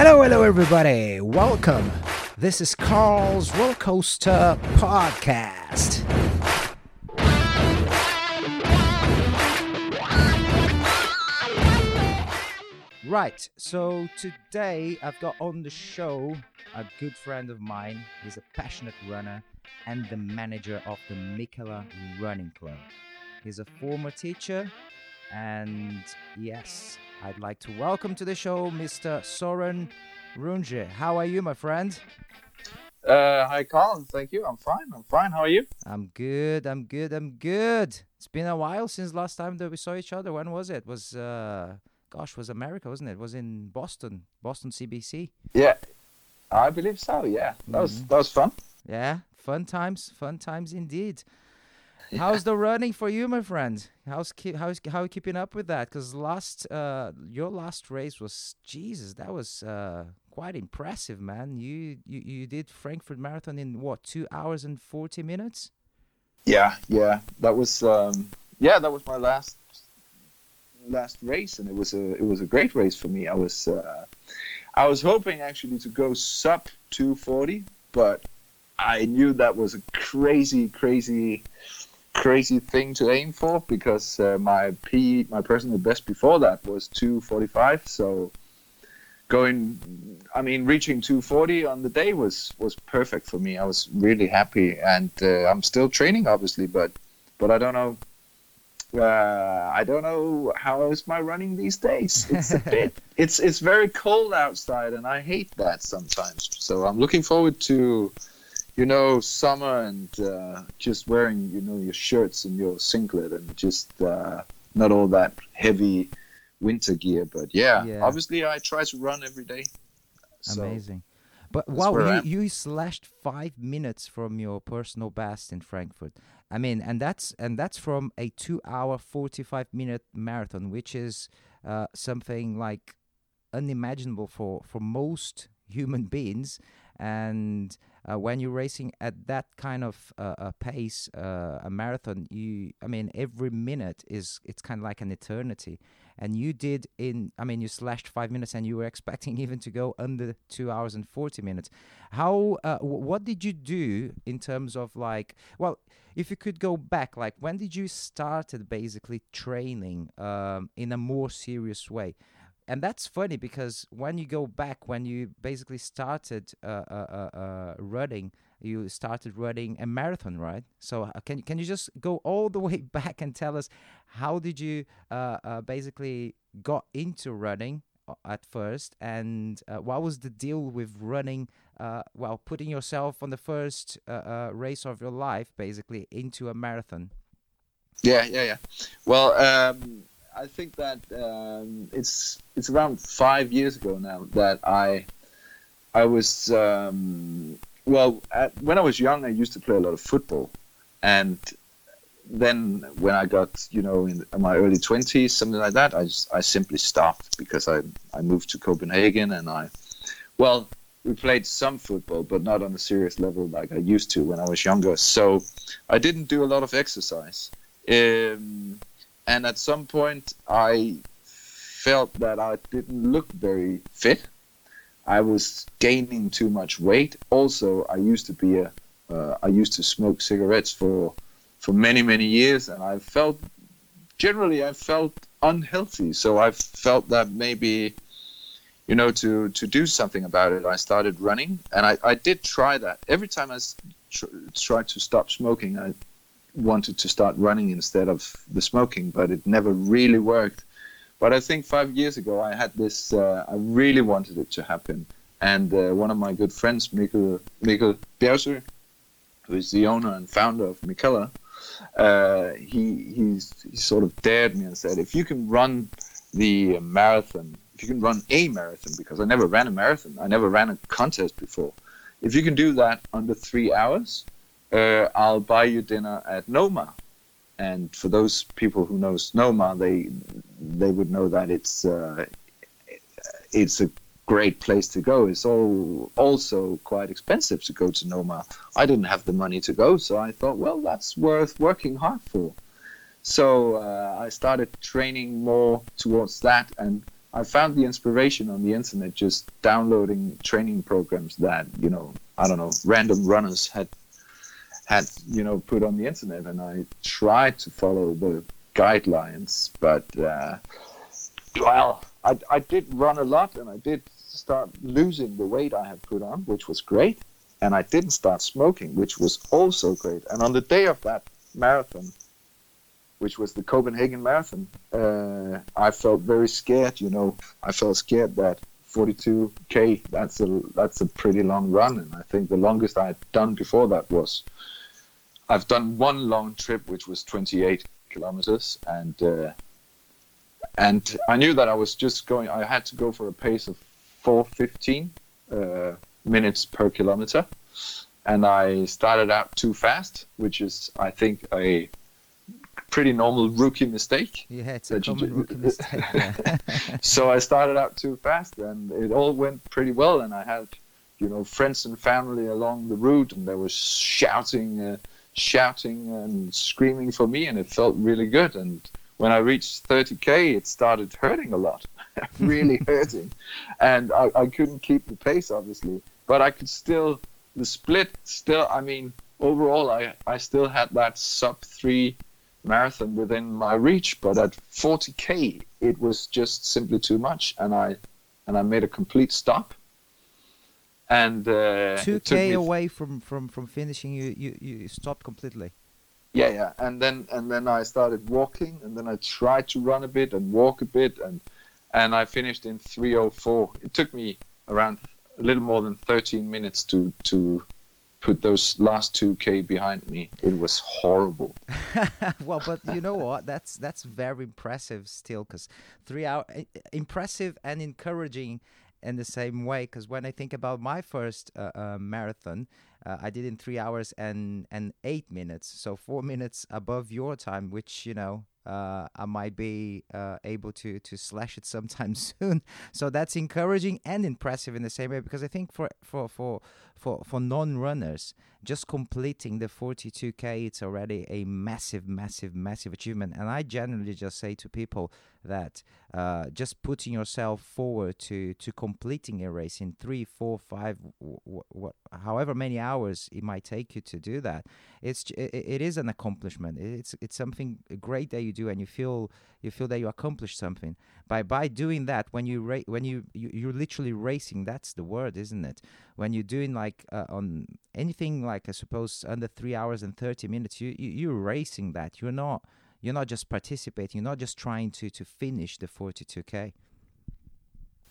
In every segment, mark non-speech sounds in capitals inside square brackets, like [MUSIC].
Hello, hello, everybody. Welcome. This is Carl's Roller Coaster Podcast. Right, so today I've got on the show a good friend of mine. He's a passionate runner and the manager of the Mikkeller Running Club. He's a former teacher, and yes, I'd like to welcome to the show Mr. Soren Runge. How are you, my friend? Uh, hi, Colin. Thank you. I'm fine. I'm fine. How are you? I'm good. I'm good. I'm good. It's been a while since last time that we saw each other. When was it? Was uh, gosh, was America, wasn't it? it was in Boston, Boston CBC. Yeah, I believe so. Yeah, that was that was fun. Yeah, fun times. Fun times indeed. [LAUGHS] How's the running for you, my friend? How's keep how's how you keeping up with that? Because last uh your last race was Jesus, that was uh quite impressive, man. You you you did Frankfurt Marathon in what two hours and forty minutes? Yeah, yeah, that was um yeah that was my last last race, and it was a it was a great race for me. I was uh, I was hoping actually to go sub 240, but I knew that was a crazy, crazy, crazy thing to aim for because uh, my P, my personal best before that was 245. So going, I mean, reaching 240 on the day was was perfect for me. I was really happy, and uh, I'm still training, obviously, but but I don't know. Uh, I don't know how is my running these days. It's a bit. [LAUGHS] It's it's very cold outside, and I hate that sometimes. So I'm looking forward to you know, summer and uh, just wearing, you know, your shirts and your singlet and just uh, not all that heavy winter gear. But yeah, yeah, obviously I try to run every day. So Amazing. But wow, you, you slashed five minutes from your personal best in Frankfurt. I mean, and that's and that's from a two-hour, forty-five minute marathon, which is uh, something like unimaginable for for most human beings. And uh, when you're racing at that kind of uh, a pace, uh, a marathon, you, I mean, every minute is it's kind of like an eternity. And you did in, I mean, you slashed five minutes, and you were [LAUGHS] expecting even to go under two hours and forty minutes. How, uh, what did you do in terms of like, well, if you could go back, like when did you started basically training um, in a more serious way? And that's funny because when you go back when you basically started uh, uh, uh, uh, running you started running a marathon right? So uh, can, can you just go all the [LAUGHS] way back and tell us how did you uh, basically got into running at first? And what was the deal with running well putting yourself on the first race of your life basically into a marathon? Yeah yeah yeah. Well um I think that um, it's it's around five years ago now that I I was um, well at, when I was young I used to play a lot of football and then when I got you know in my early twenties something like that I just, I simply stopped because I I moved to Copenhagen and I well we played some football but not on a serious level like I used to when I was younger so I didn't do a lot of exercise. Um, and at some point I felt that I didn't look very fit. I was gaining too much weight. Also, I used to be a uh, I used to smoke cigarettes for for many many years, and I felt generally I felt unhealthy. So I felt that maybe you know to to do something about it. I started running, and I I did try that. Every time I tr- tried to stop smoking, I wanted to start running instead of the smoking, but it never really worked. But I think five years ago, I had this. Uh, I really wanted it to happen, and uh, one of my good friends, Mikkel Mikkel Bjergsø, who is the owner and founder of Mikkeller, uh, he he's, he sort of dared me and said, if you can run the marathon, if you can run a marathon, because I never ran a marathon, I never ran a contest before. If you can do that under three hours, uh, I'll buy you dinner at Noma. And for those people who know Noma, they they would know that it's uh, it's a great place to go. It's all also quite expensive to go to Noma. I didn't have the money to go, so I thought, well, that's worth working hard for. So uh, I started training more towards that, and I found the inspiration on the internet just downloading training programs that you know I don't know random runners had had you know put on the internet, and I tried to follow the guidelines, but uh, well, I I did run a lot, and I did start losing the weight I had put on, which was great, and I didn't start smoking, which was also great. And on the day of that marathon, which was the Copenhagen Marathon, uh, I felt very scared. You know, I felt scared that 42k that's a that's a pretty long run, and I think the longest I had done before that was I've done one long trip, which was 28 kilometers, and uh, and I knew that I was just going. I had to go for a pace of 415 uh, minutes per kilometer, and I started out too fast, which is I think a pretty normal rookie mistake. Yeah, it's a common rookie mistake. [LAUGHS] Yeah. so I started out too fast, and it all went pretty well. And I had, you know, friends and family along the route, and they were shouting, uh, shouting and screaming for me, and it felt really good. And when I reached 30k, it started hurting a lot, [LAUGHS] really [LAUGHS] hurting, and I, I couldn't keep the pace, obviously, but I could still the split. Still, I mean, overall, I I still had that sub three marathon within my reach, but at 40k, it was just simply too much, and I and I made a complete stop. And uh, two k away from from from finishing, you you you stopped completely. Yeah, yeah, and then and then I started walking, and then I tried to run a bit and walk a bit, and and I finished in 304. It took me around a little more than 13 minutes to to put those last 2k behind me it was horrible [LAUGHS] well but you know what that's that's very impressive still because three hour impressive and encouraging in the same way because when i think about my first uh, uh, marathon uh, i did in three hours and and eight minutes so four minutes above your time which you know uh, I might be uh, able to to slash it sometime [LAUGHS] soon. So that's encouraging and impressive in the same way because I think for for for for, for non-runners, just completing the 42k, it's already a massive, massive, massive achievement. And I generally just say to people that uh, just putting yourself forward to to completing a race in three, four, five, w- however many hours it might take you to do that, it's it, it is an accomplishment. It's it's something great that you do, and you feel you feel that you accomplished something by by doing that. When you ra- when you, you you're literally racing, that's the word, isn't it? When you're doing like uh, on anything like I suppose under three hours and thirty minutes, you, you you're racing that. You're not you're not just participating. You're not just trying to to finish the 42k.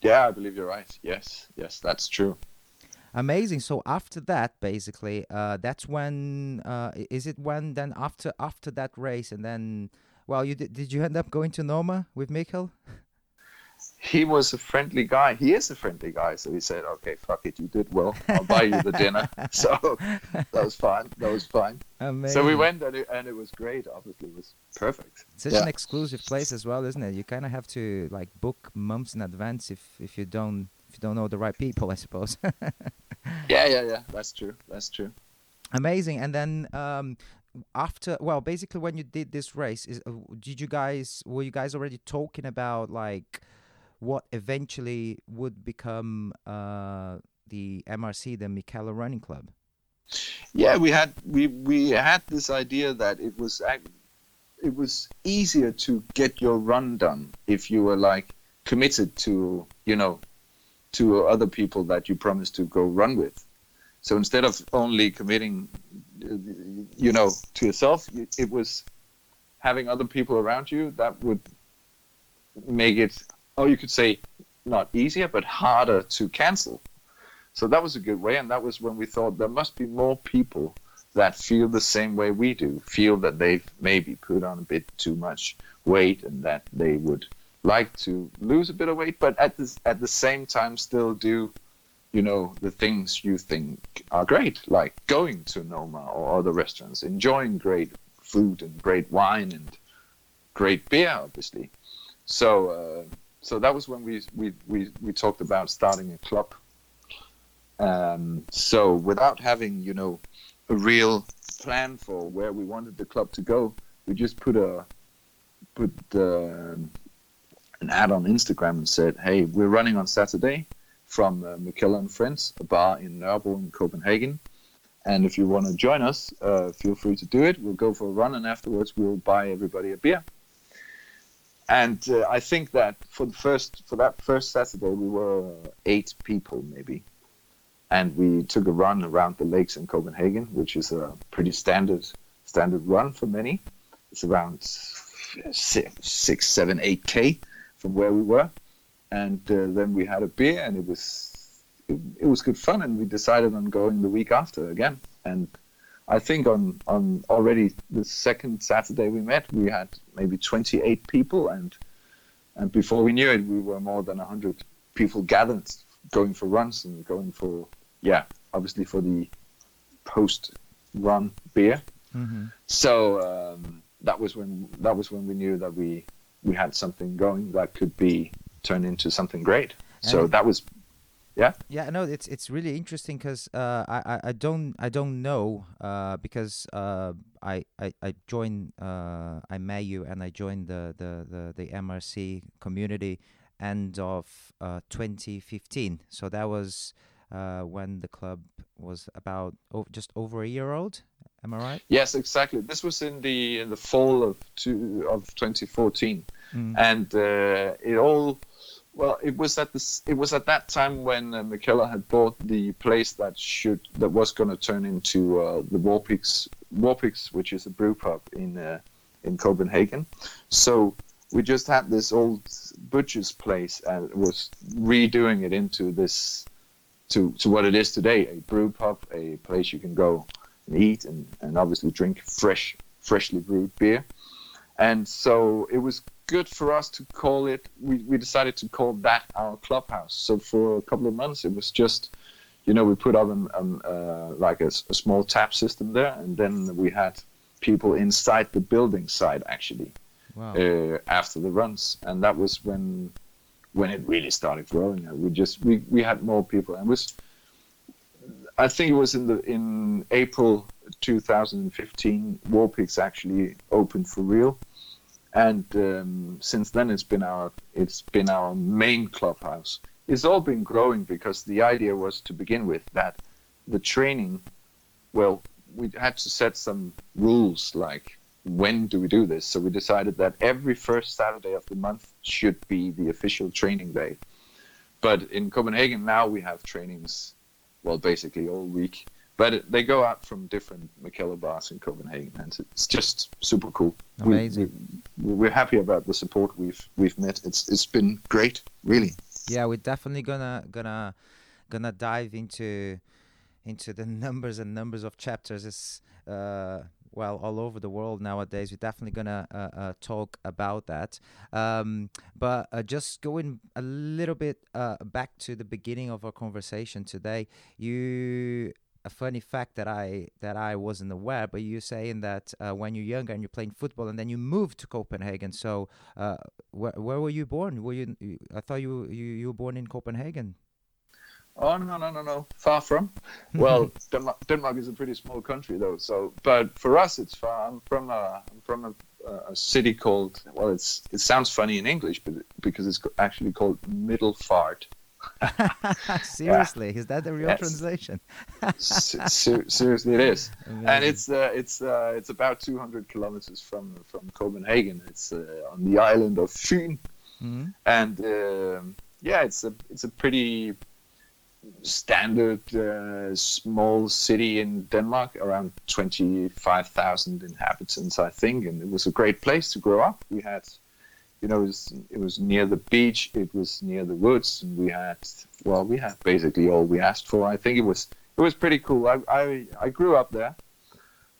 Yeah, I believe you're right. Yes, yes, that's true. Amazing. So after that, basically, uh, that's when uh, is it when then after after that race and then well, you did, did you end up going to Noma with Mikkel? [LAUGHS] he was a friendly guy. He is a friendly guy. So he said, "Okay, fuck it, you did well. I'll buy you the dinner." [LAUGHS] so that was fine. That was fine. Amazing. So we went and it, and it was great. Obviously, it was perfect. Such yeah. an exclusive place as well, isn't it? You kind of have to like book months in advance if if you don't if you don't know the right people, I suppose. [LAUGHS] yeah, yeah, yeah. That's true. That's true. Amazing. And then um, after, well, basically, when you did this race, is uh, did you guys were you guys already talking about like? What eventually would become uh, the MRC, the Mikkeller Running Club. Yeah, we had we we had this idea that it was it was easier to get your run done if you were like committed to you know to other people that you promised to go run with. So instead of only committing, you know, to yourself, it was having other people around you that would make it oh, you could say not easier, but harder to cancel. So that was a good way, and that was when we thought there must be more people that feel the same way we do, feel that they've maybe put on a bit too much weight and that they would like to lose a bit of weight, but at the at the same time still do, you know, the things you think are great, like going to Noma or other restaurants, enjoying great food and great wine and great beer, obviously. So. Uh, so that was when we we we, we talked about starting a club. Um, so without having you know a real plan for where we wanted the club to go, we just put a put uh, an ad on Instagram and said, "Hey, we're running on Saturday from uh, Mikkeller and Friends, a bar in Nørrebro in Copenhagen." And if you want to join us, uh, feel free to do it. We'll go for a run, and afterwards we'll buy everybody a beer. And uh, I think that for the first for that first Saturday we were eight people maybe, and we took a run around the lakes in Copenhagen, which is a pretty standard standard run for many. It's around six, six seven, eight k from where we were, and uh, then we had a beer, and it was it, it, was good fun, and we decided on going the week after again. And I think on on already the second Saturday we met, we had maybe 28 people, and and before we knew it, we were more than 100 people gathered, going for runs and going for yeah, obviously for the post run beer. Mm-hmm. So um, that was when that was when we knew that we we had something going that could be turned into something great. And so that was yeah? Yeah no it's it's really interesting because uh, I, I don't i don't know uh, because uh, I, I i joined uh, i met you and i joined the the the, the mrc community end of uh, 2015 so that was uh, when the club was about o- just over a year old. Am i right? Yes exactly. This was in the in the fall of two of 2014 mm. and it all well, it was at this. It was at that time when uh, Mikkeller had bought the place that should that was going to turn into uh, the War Pigs, Warpix, which is a brew pub in uh, in Copenhagen. So we just had this old butcher's place and was redoing it into this to to what it is today, a brew pub, a place you can go and eat and, and obviously drink fresh, freshly brewed beer. And so it was good for us to call it. We, we decided to call that our clubhouse. So for a couple of months, it was just, you know, we put up an, um, uh, like a, a, small tap system there, and then we had people inside the building side actually wow. uh, after the runs, and that was when when it really started growing. We just we, we had more people, and was I think it was in the in April 2015 War Pigs actually opened for real and um, since then it's been our it's been our main clubhouse. It's all been growing because the idea was to begin with that the training, well, we had to set some rules like when do we do this. So we decided that every first Saturday of the month should be the official training day. But in Copenhagen now we have trainings, well, basically all week but they go out from different Mikkeller bars in Copenhagen, and it's just super cool. Amazing. We, we, are happy about the support we've we've met. It's it's been great, really. Yeah, we're definitely gonna gonna gonna dive into into the [LAUGHS] numbers and numbers of chapters. It's uh, well all over the world nowadays. We're definitely gonna uh, uh, talk about that. Um, but uh, just going a little bit uh, back to the beginning of our conversation today, you a funny fact that I that I wasn't aware, but you're saying that uh, when you're younger and you're playing football, and then you moved to Copenhagen. So, uh, where where were you born? Were you? I thought you you, you were born in Copenhagen. Oh no no no no far from. [LAUGHS] Well, Denmark, Denmark is a pretty small country though. So, but for us it's far. I'm from a I'm from a, a city called well it's it sounds funny in English, but because it's actually called Middelfart. [LAUGHS] seriously, yeah. is that the real yes. translation? [LAUGHS] Ser- seriously, it is, Amazing. and it's uh, it's uh, it's about 200 kilometers from from Copenhagen. It's uh, on the island of Fyn, mm-hmm. and um, yeah, it's a it's a pretty standard uh, small city in Denmark, around 25,000 inhabitants, I think, and it was a great place to grow up. We had you know, it was, it was near the beach, it was near the woods, and we had, well, we had basically all we asked for. I think it was, it was pretty cool. I, I, I grew up there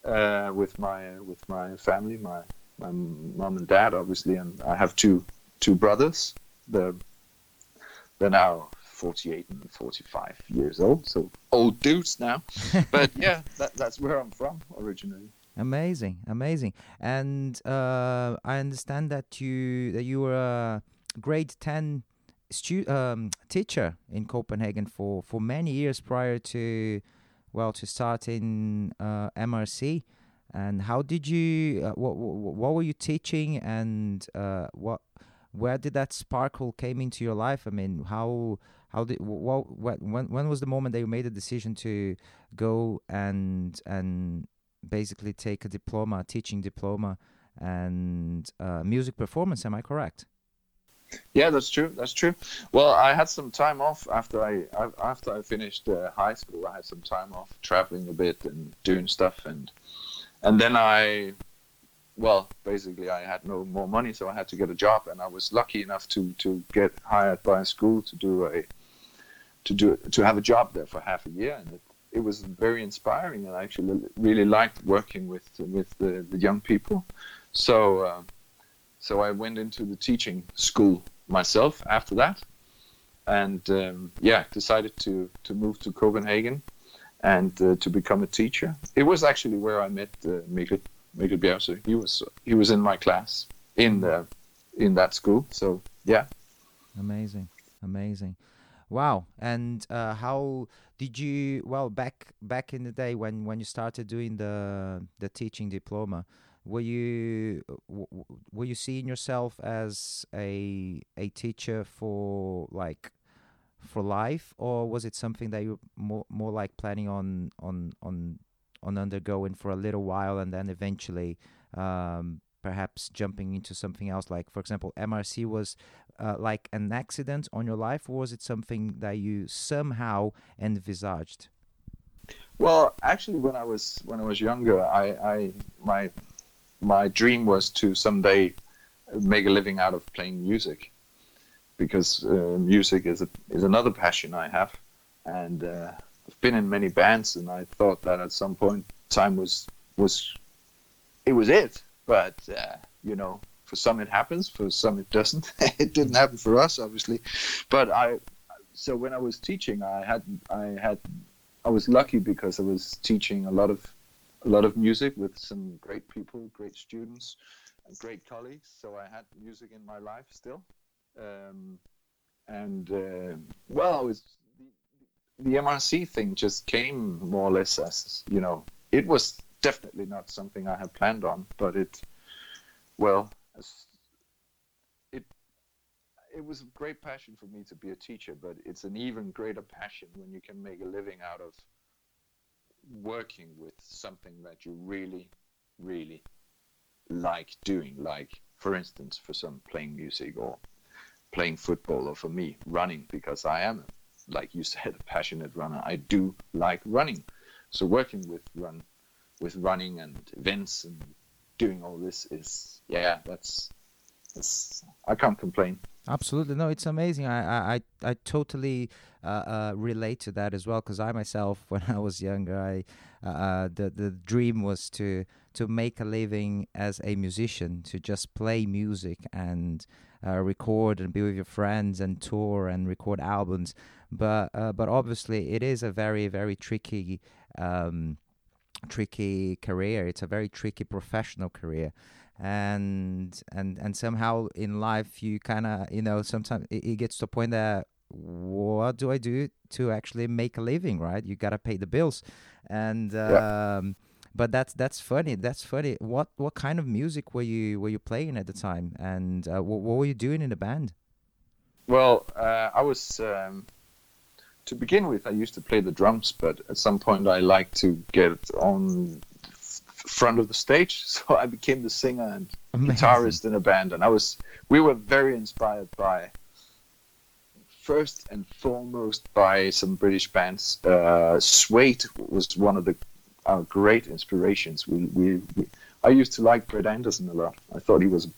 uh, with my, with my family, my, my mom and dad, obviously, and I have two, two brothers. They're, they're now 48 and 45 years old, so old dudes now. [LAUGHS] but yeah, that, that's where I'm from originally. Amazing, amazing. And uh, I understand that you that you were a grade ten stu- um, teacher in Copenhagen for, for many years prior to well to starting uh, MRC. And how did you? Uh, what, what were you teaching? And uh, what where did that sparkle came into your life? I mean, how how did what, what when when was the moment that you made a decision to go and and basically take a diploma, teaching diploma, and uh, music performance? Am I correct? Yeah, that's true. That's true. Well, I had some time off after I, after I finished uh, high school. I had some time off, traveling a bit and doing stuff, and and then I, well, basically I had no more money, so I had to get a job, and I was lucky enough to to get hired by a school to do a to do to have a job there for half a year, and it, was very inspiring, and I actually really liked working with with the, the young people. So. Uh, so I went into the teaching school myself after that, and um, yeah, decided to to move to Copenhagen and uh, to become a teacher. It was actually where I met uh, Mikkel Mikkel Bjergsø. He was he was in my class in the in that school. So yeah, amazing, amazing. Wow! And uh, how did you? Well, back back in the day when when you started doing the the teaching diploma, were you were you seeing yourself as a a teacher for like for life or was it something that you more more like planning on on on on undergoing for a little while and then eventually um, perhaps jumping into something else like for example mrc was uh, like an accident on your life or was it something that you somehow envisaged? Well actually when i was when i was younger i i my my dream was to someday make a living out of playing music because uh, music is a, is another passion I have, and uh, I've been in many bands, and I thought that at some point time was was it was it, but uh, you know, for some it happens, for some it doesn't. [LAUGHS] it didn't happen for us, obviously, but I. So when I was teaching, I had I had I was lucky because I was teaching a lot of a lot of music with some great people, great students, and great colleagues. So I had music in my life still. Um, and uh, well, was the, the MRC thing just came more or less as you know. It was definitely not something I had planned on, but it, well, it it was a great passion for me to be a teacher. But it's an even greater passion when you can make a living out of working with something that you really, really like doing, like for instance, for some playing music or playing football, or for me, running, because I am, like you [LAUGHS] said, a passionate runner. I do like running. So working with run, with running and events and doing all this is, yeah, that's, that's I can't complain. Absolutely, no, it's amazing. I I I totally uh, uh, relate to that as well because I myself, [LAUGHS] when I was younger, I uh, uh, the the dream was to to make a living as a musician, to just play music and uh, record and be with your friends and tour and record albums. But uh, but obviously, it is a very very tricky. Um, tricky career. It's a very tricky professional career. And and and somehow in life you kind of you know sometimes it, it, gets to a point that what do I do to actually make a living right? You gotta pay the bills. And yeah. um but that's that's funny. That's funny. What what kind of music were you were you playing at the time? And uh, what, what were you doing in the band? Well uh, I was um to begin with, I used to play the drums, but at some point I liked to get on front of the stage, [LAUGHS] so I became the singer and Amazing. guitarist in a band, and I was we were very inspired by first and foremost by some British bands. Uh, Suede was one of the our great inspirations. We, we, we I used to like Brett Anderson a lot. I thought he was a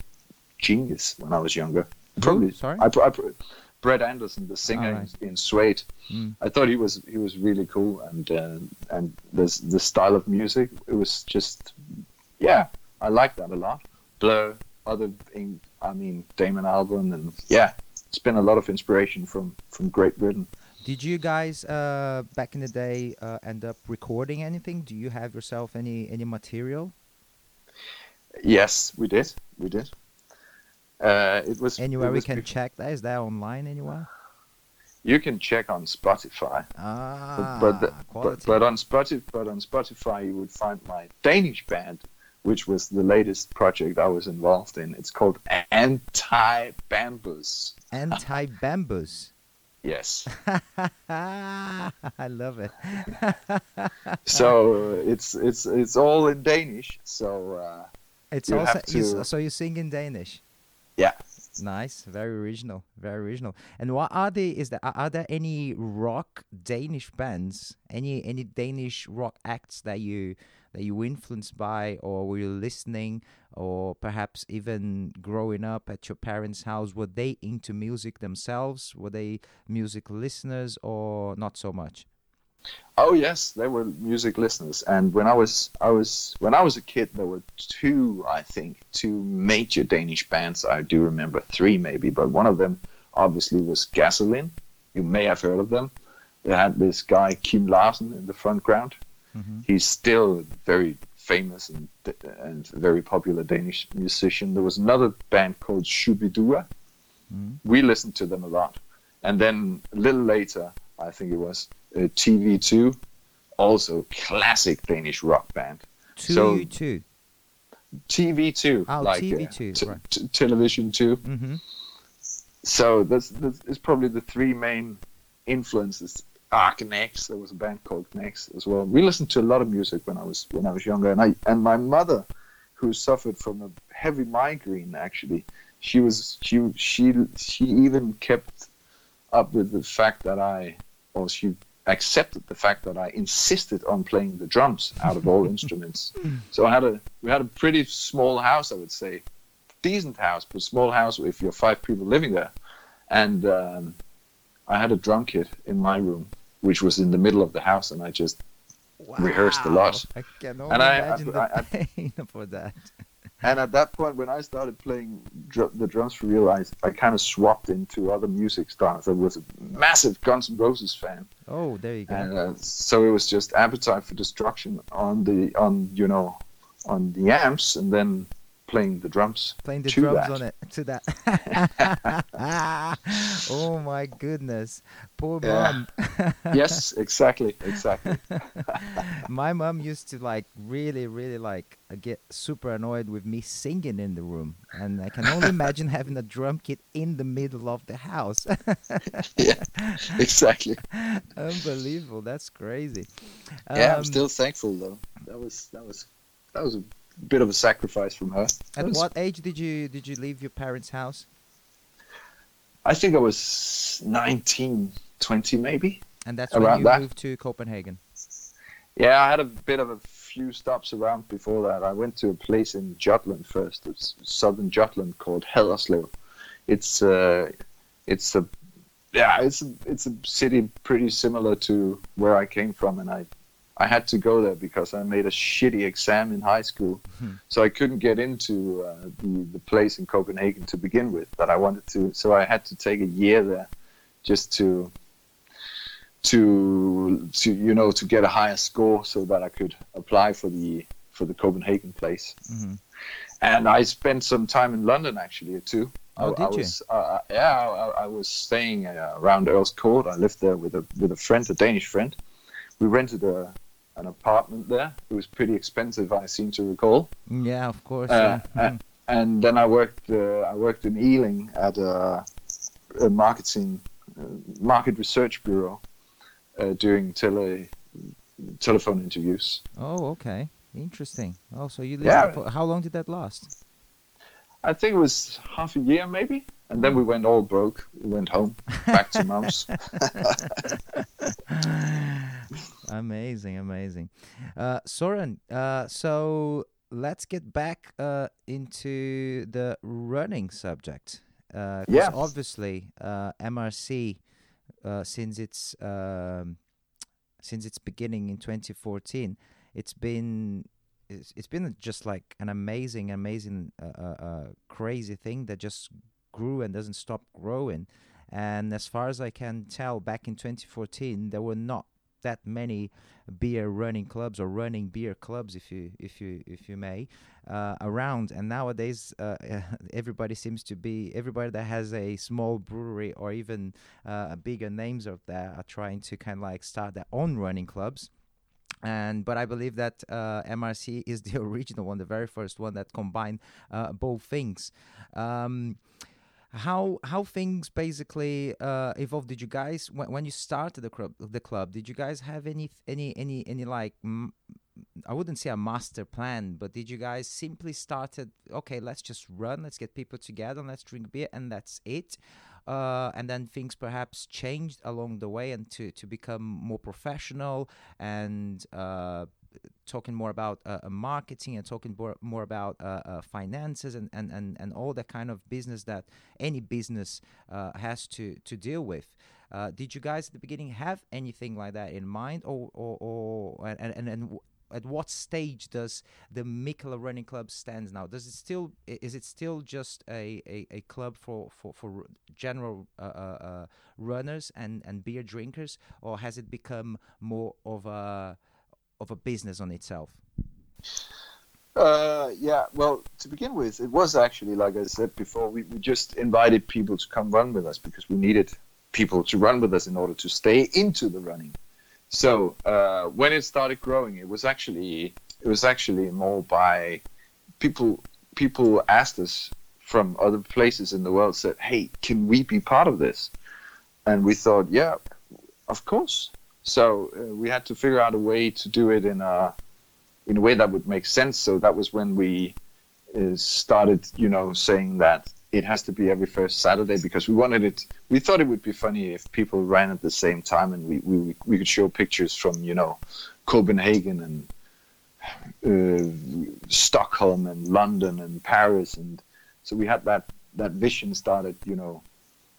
genius when I was younger. Probably, sorry. I, I, Brett Anderson, the singer right. in, in Suede. Mm. I thought he was he was really cool, and uh, and the the style of music it was just yeah, I like that a lot. Blur, other thing, I mean Damon Albarn, and yeah, it's been a lot of inspiration from from Great Britain. Did you guys uh, back in the day uh, end up recording anything? Do you have yourself any any material? Yes, we did. We did. Uh, it was anywhere it was we can check that. Is that online anywhere? You can check on Spotify. Ah, but but, but, but on Spotify, but on Spotify, you would find my Danish band, which was the latest project I was involved in. It's called Anti Bambus. Anti Bambus. [LAUGHS] yes. [LAUGHS] I love it. [LAUGHS] so it's it's it's all in Danish. So uh, it's you also to- so you sing in Danish. Yeah. Nice, very original, very original. And what are the is there are are there any rock Danish bands, any any Danish rock acts that you that you were influenced by, or were you listening, or perhaps even growing up at your parents' house? Were they into music themselves? Were they music listeners, or not so much? Oh yes, they were music listeners, and when I was I was when I was a kid, there were two, I think, two major Danish bands. I do remember three maybe, but one of them obviously was Gasoline. You may have heard of them. They had this guy Kim Larsen in the front ground. Mhm. He's still very famous and and very popular Danish musician. There was another band called Shubidua. Mhm. We listened to them a lot, and then a little later, I think it was TV2, also classic Danish rock band. Two, so, two. TV2, Oh, like uh, TV2, t- right. t- television two. Mm-hmm. So that's, that's it's probably the three main influences. Ah, Knex. There was a band called Knex as well. We listened to a lot of music when I was when I was younger, and I and my mother, who suffered from a heavy migraine, actually, she was she she she even kept up with the fact that I, or she accepted the fact that I insisted on playing the drums out of all [LAUGHS] instruments. So I had a we had a pretty small house, I would say, decent house, but small house if you're five people living there. And um, I had a drum kit in my room, which was in the middle of the house, and I just rehearsed a lot. I can only And I- imagine I- the pain [LAUGHS] for that. And at that point, when I started playing dr- the drums for real, I, I kind of swapped into other music styles. I was a massive Guns N' Roses fan, Oh, there you go. and uh, so it was just Appetite for Destruction on the on you know on the amps, and then playing the drums. Playing the drums that. on it to that. [LAUGHS] [LAUGHS] oh my goodness, poor Yeah. mom. [LAUGHS] yes, exactly, exactly. my mom used to like really, really like uh, get super annoyed with me singing in the room, and I can only imagine having a drum kit in the middle of the house. yeah, exactly. Unbelievable. That's crazy. yeah, I'm Um, still thankful though. That was that was that was a bit of a sacrifice from her. At was- what age did you did you leave your parents' house? I think I was 19, 20 maybe. And that's when Around you that. moved to Copenhagen. Yeah, I had a bit of a few stops around before that. I went to a place in Jutland first. It's southern Jutland called Haderslev. It's uh, it's a yeah, it's a, it's a city pretty similar to where I came from, and I I had to go there because I made a shitty exam in high school, Hmm. so I couldn't get into uh, the the place in Copenhagen to begin with that I wanted to. So I had to take a year there just to to to you know to get a higher score so that I could apply for the for the Copenhagen place. hmm And I spent some time in London actually too. Oh, I, did I you? uh, yeah, I, I was staying uh, around Earl's Court. I lived there with a with a friend, a Danish friend. We rented a an apartment there. It was pretty expensive, I seem to recall. Yeah, of course. Uh, yeah. and then I worked uh, I worked in Ealing at a, a marketing uh, market research bureau uh, doing tele telephone interviews. Oh, okay. Interesting. Oh, so you Yeah. for how long did that last? I think it was half a year maybe, and then we went all broke. We went home back to mums. [LAUGHS] amazing, amazing. Uh, Soren, uh, so let's get back uh, into the running subject. Uh Yeah. obviously, uh, MRC, uh, since its um, since its beginning in 2014, it's been it's, it's been just like an amazing, amazing, uh, uh, uh, crazy thing that just grew and doesn't stop growing. And as far as I can tell, back in 2014, there were not that many beer running clubs or running beer clubs, if you if you if you may, uh, around. And nowadays, uh, [LAUGHS] everybody seems to be everybody that has a small brewery or even uh, bigger names of that are trying to kind of like start their own running clubs. and but I believe that uh, MRC is [LAUGHS] the original one, the very first one that combined uh, both things. Um, how how things basically uh, evolved? Did you guys when, when you started the club the club? Did you guys have any any any any like m- I wouldn't say a master plan, but did you guys simply started okay? Let's just run, let's get people together, let's drink beer, and that's it. Uh, and then things perhaps changed along the way and to, to become more professional and uh, talking more about uh, uh marketing and talking more, more about uh, uh, finances and, and, and, and all that kind of business that any business has to, to deal with. did you guys at the beginning have anything like that in mind, or, or, or and, and, and at what stage does the Mikkeller Running Club stands now? Does it still is it still just a, a, a club for for, for general uh, uh, uh, runners and, and beer drinkers, or has it become more of a of a business on itself? Uh, yeah, well, to begin with, it was actually, like I said before, we, we just invited people to come run with us because we needed people to run with us in order to stay into the running. So uh, when it started growing, it was actually it was actually more by people people asked us from other places in the world said, "Hey, can we be part of this?" And we thought, "Yeah, of course." So uh, we had to figure out a way to do it in a in a way that would make sense. So that was when we uh, started, you know, saying that it has to be every first Saturday because we wanted it. We thought it would be funny if people ran at the same time and we we, we could show pictures from you know Copenhagen and uh, Stockholm and London and Paris and so we had that that vision started you know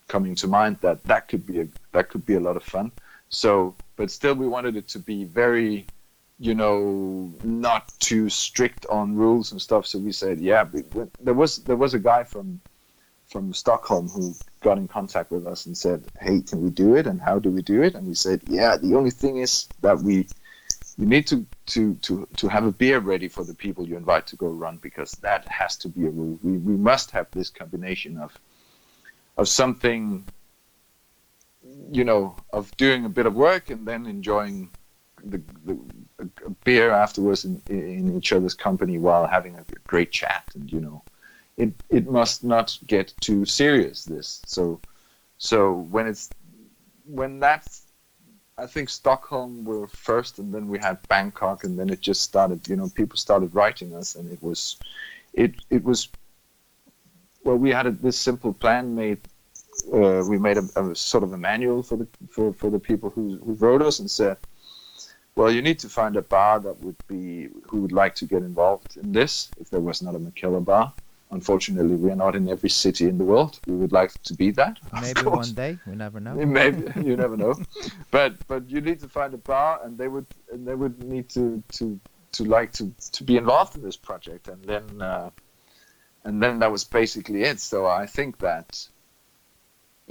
coming to mind that that could be a that could be a lot of fun. So but still we wanted it to be very you know not too strict on rules and stuff so we said yeah there was there was a guy from from Stockholm who got in contact with us and said, "Hey, can we do it? And how do we do it?" And we said, "Yeah, the only thing is that we you need to to to to have a beer ready for the people you invite to go run because that has to be a rule. We we must have this combination of of something you know of doing a bit of work and then enjoying the, the beer afterwards in, in each other's company while having a great chat and you know it it must not get too serious. This so so when it's when that's I think Stockholm were first, and then we had Bangkok, and then it just started. You know, people started writing us, and it was, it it was. Well, we had a, this simple plan made. Uh, we made a, a, sort of a manual for the for, for the people who who wrote us and said, well, you need to find a bar that would be who would like to get involved in this. If there was not a Mikkeller bar, Unfortunately, we are not in every city in the world. We would like to be that. Maybe one day. We never know. [LAUGHS] Maybe [LAUGHS] you never know. But but you need to find a bar, and they would and they would need to to to like to to be involved in this project, and then uh, and then that was basically it. So I think that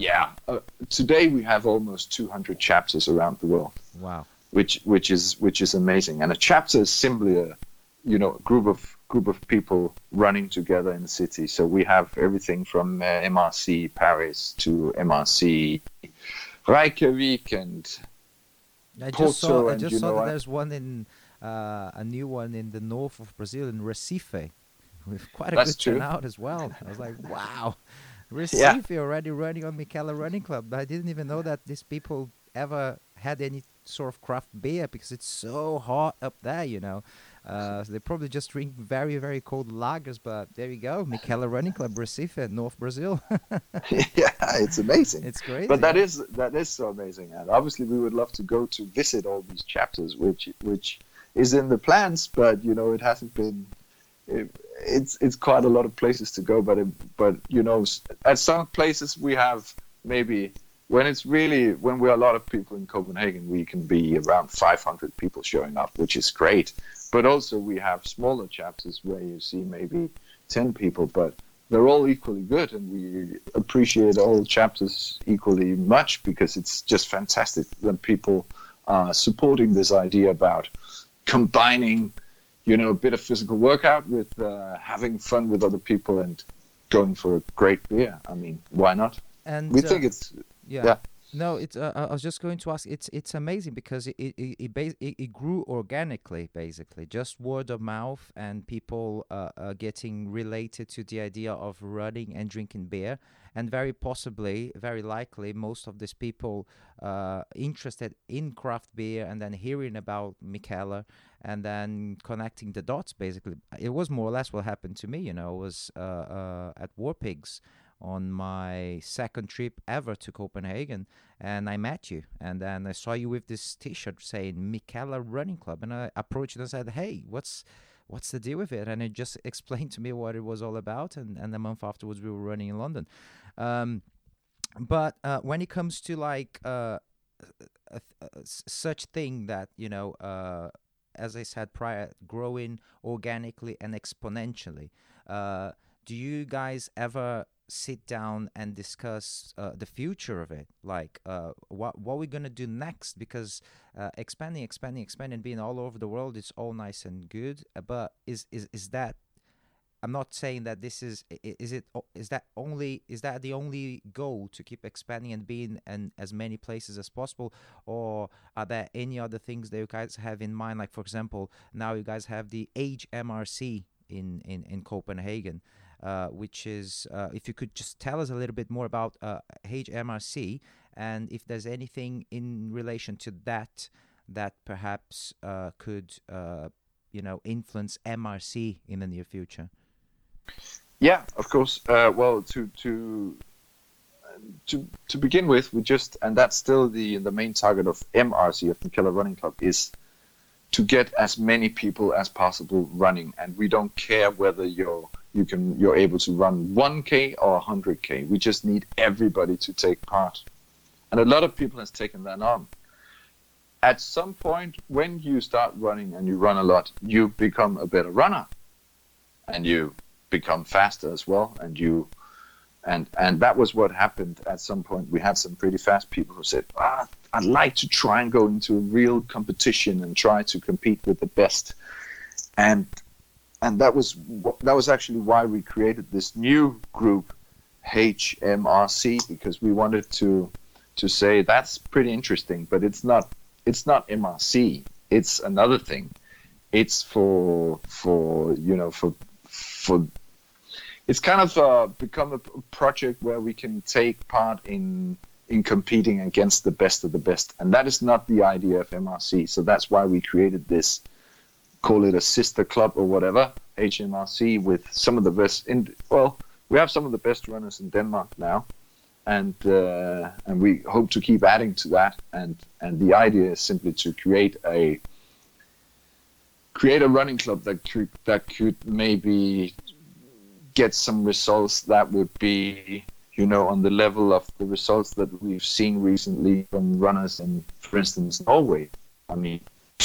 yeah, uh, today we have almost 200 chapters around the world. Wow. Which which is which is amazing, and a chapter is simply a you know a group of group of people running together in the city. So we have everything from uh, MRC Paris to MRC Reykjavik and I just saw, I just saw that there's one in uh, a new one in the north of Brazil in Recife with quite a good true. turnout as well. I was like, wow, [LAUGHS] Recife yeah. already running on Mikkeller Running Club. I didn't even know that these people ever had any sort of craft beer because it's so hot up there, you know. Uh, so they probably just drink very, very cold lagers, but there you go. Mikkeller Running Club Recife, North Brazil. [LAUGHS] yeah, it's amazing. It's great. But that is that is so amazing, and obviously we would love to go to visit all these chapters, which which is in the plans, but you know it hasn't been. It, it's it's quite a lot of places to go, but it, but you know at some places we have maybe when it's really when we're a lot of people in Copenhagen, we can be around 500 people showing up, which is great. But also we have smaller chapters where you see maybe 10 people, but they're all equally good, and we appreciate all chapters equally much because it's just fantastic that people are supporting this idea about combining, you know, a bit of physical workout with uh, having fun with other people and going for a great beer. I mean, why not? And we uh, think it's yeah. yeah. No, it's. Uh, I was just going to ask. It's it's amazing because it it it, it, it grew organically, basically, just word of mouth, and people uh, uh, getting related to the idea of running and drinking beer, and very possibly, very likely, most of these people uh, interested in craft beer, and then hearing about Mikkeller, and then connecting the dots. Basically, it was more or less what happened to me. You know, I was uh, uh, at War Pigs on my second trip ever to Copenhagen, and I met you, and then I saw you with this T-shirt saying Mikkeller Running Club, and I approached and said, "Hey, what's what's the deal with it?" And it just [LAUGHS] explained to me what it was all about, and and a month afterwards we were running in London. Um, but uh, when it comes to like uh, a, a, a, such thing that you know, uh, as I said prior, growing organically and exponentially. Uh, do you guys ever sit down and discuss uh, the future of it like uh, what what we're gonna do next because uh, expanding expanding expanding being all over the world is all nice and good uh, but is is is that I'm not saying that this is is it is that only is that the only goal to keep expanding and being in as many places as possible or are there any other things that you guys have in mind like for example now you guys have the HMRC in in in Copenhagen uh, which is uh, if you could just tell us a little bit more about uh, and if there's anything in relation to that that perhaps uh, could uh, you know influence MRC in the near future. Yeah, of course. Uh, well, to to to to begin with, we just and that's still the the main target of MRC of Mikkeller Running Club is to get as many people as possible running, and we don't care whether you're you can you're able to run 1k or 100k. We just need everybody to take part, and a lot of people has taken that on. At some point, when you start running and you run a lot, you become a better runner, and you become faster as well, and you and and that was what happened at some point. We had some pretty fast people who said, ah, "I'd like to try and go into a real competition and try to compete with the best." And and that was that was actually why we created this new group HMRC because we wanted to to say that's pretty interesting, but it's not it's not MRC. It's another thing. It's for for you know for for it's kind of uh, become a project where we can take part in in competing against the best of the best, and that is not the idea of MRC. So that's why we created this call it a sister club or whatever, HMRC, with some of the best. In well, we have some of the best runners in Denmark now, and uh, and we hope to keep adding to that. And and the idea is simply to create a create a running club that could that could maybe get some results that would be you know on the level of the results that we've seen recently from runners in for instance Norway I mean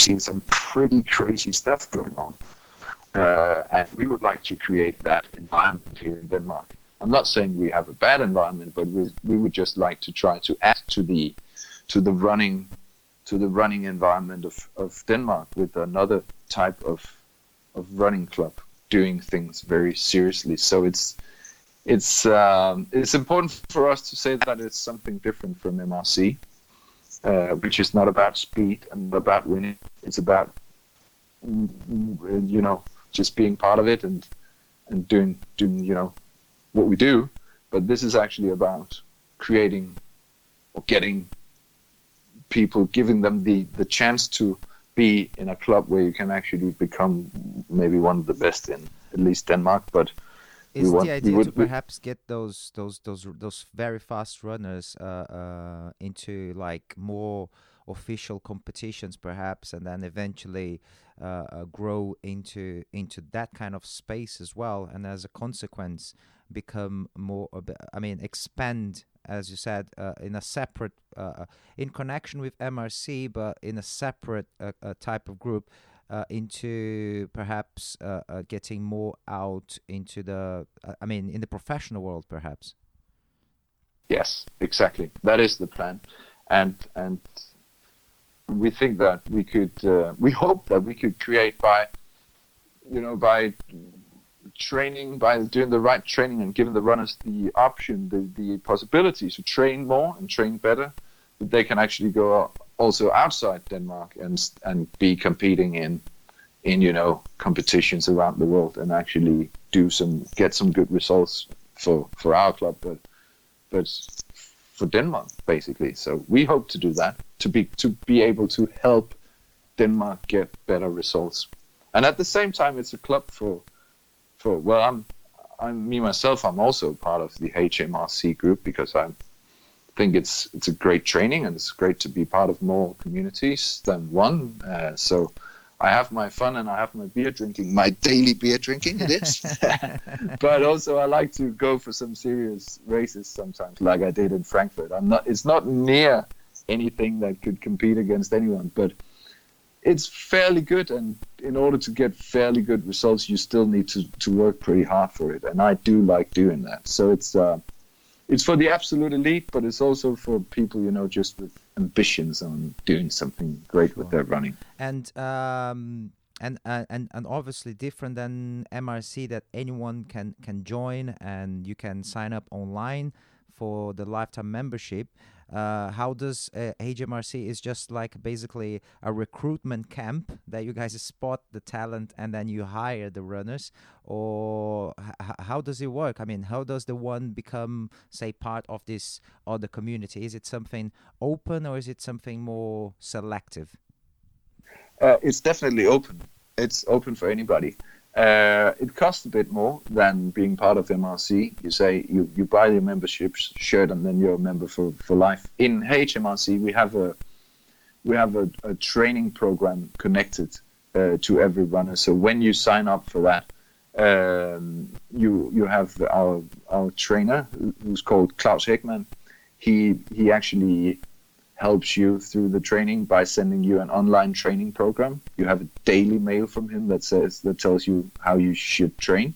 seen some pretty crazy stuff going on. Uh, and we would like to create that environment here in Denmark. I'm not saying we have a bad environment, but we, we would just like to try to add to the to the running to the running environment of, of Denmark with another type of of running club doing things very seriously. So it's it's um, it's important for us to say that it's something different from MRC uh, which is not about speed and about winning. It's about you know just being part of it and and doing doing you know what we do. But this is actually about creating or getting people, giving them the the chance to be in a club where you can actually become maybe one of the best in at least Denmark, but is want, the idea would, to perhaps get those those those those very fast runners uh, uh, into like more official competitions perhaps and then eventually uh, uh, grow into into that kind of space as well and as a consequence become more i mean expand as you said uh, in a separate uh, in connection with mrc but in a separate type of group uh, into perhaps uh, uh, getting more out into the, uh, I mean, in the professional world, perhaps. Yes, exactly. That is the plan, and and we think that we could, uh, we hope that we could create by, you know, by training, by doing the right training and giving the runners the option, the the possibility to train more and train better, that they can actually go also outside Denmark and and be competing in in you know competitions around the world and actually do some get some good results for for our club, but but for Denmark basically. So we hope to do that to be to be able to help Denmark get better results. And at the same time, it's a club for well, I'm I'm me myself. I'm also part of the HMRC group because I think it's it's a great training and it's great to be part of more communities than one. Uh, so I have my fun and I have my beer drinking, my daily beer drinking it is. [LAUGHS] but also I like to go for some serious races sometimes, like I did in Frankfurt. I'm not. It's not near anything that could compete against anyone, but it's fairly good. And in order to get fairly good results, you still need to to work pretty hard for it. And I do like doing that. So it's. Uh, it's for the absolute elite, but it's also for people, you know, just with ambitions on doing something great with their running. And um, and uh, and and obviously different than MRC that anyone can can join and you can sign up online for the lifetime membership. Uh, how does uh, HMRC is just like basically a recruitment camp that you guys spot the talent and then you hire the runners, or h- how does it work? I mean, how does the one become say part of this other community? Is it something open or is it something more selective? Uh, it's definitely open. It's open for anybody. Uh, it costs a bit more than being part of MRC. You say you, you buy the membership shirt and then you're a member for, for life. In HMRC, we have a we have a, a training program connected uh, to every runner. So when you sign up for that, um, you you have our our trainer who's called Klaus Heckman. He he actually helps you through the training by sending you an online training program. You have a daily mail from him that says that tells you how you should train.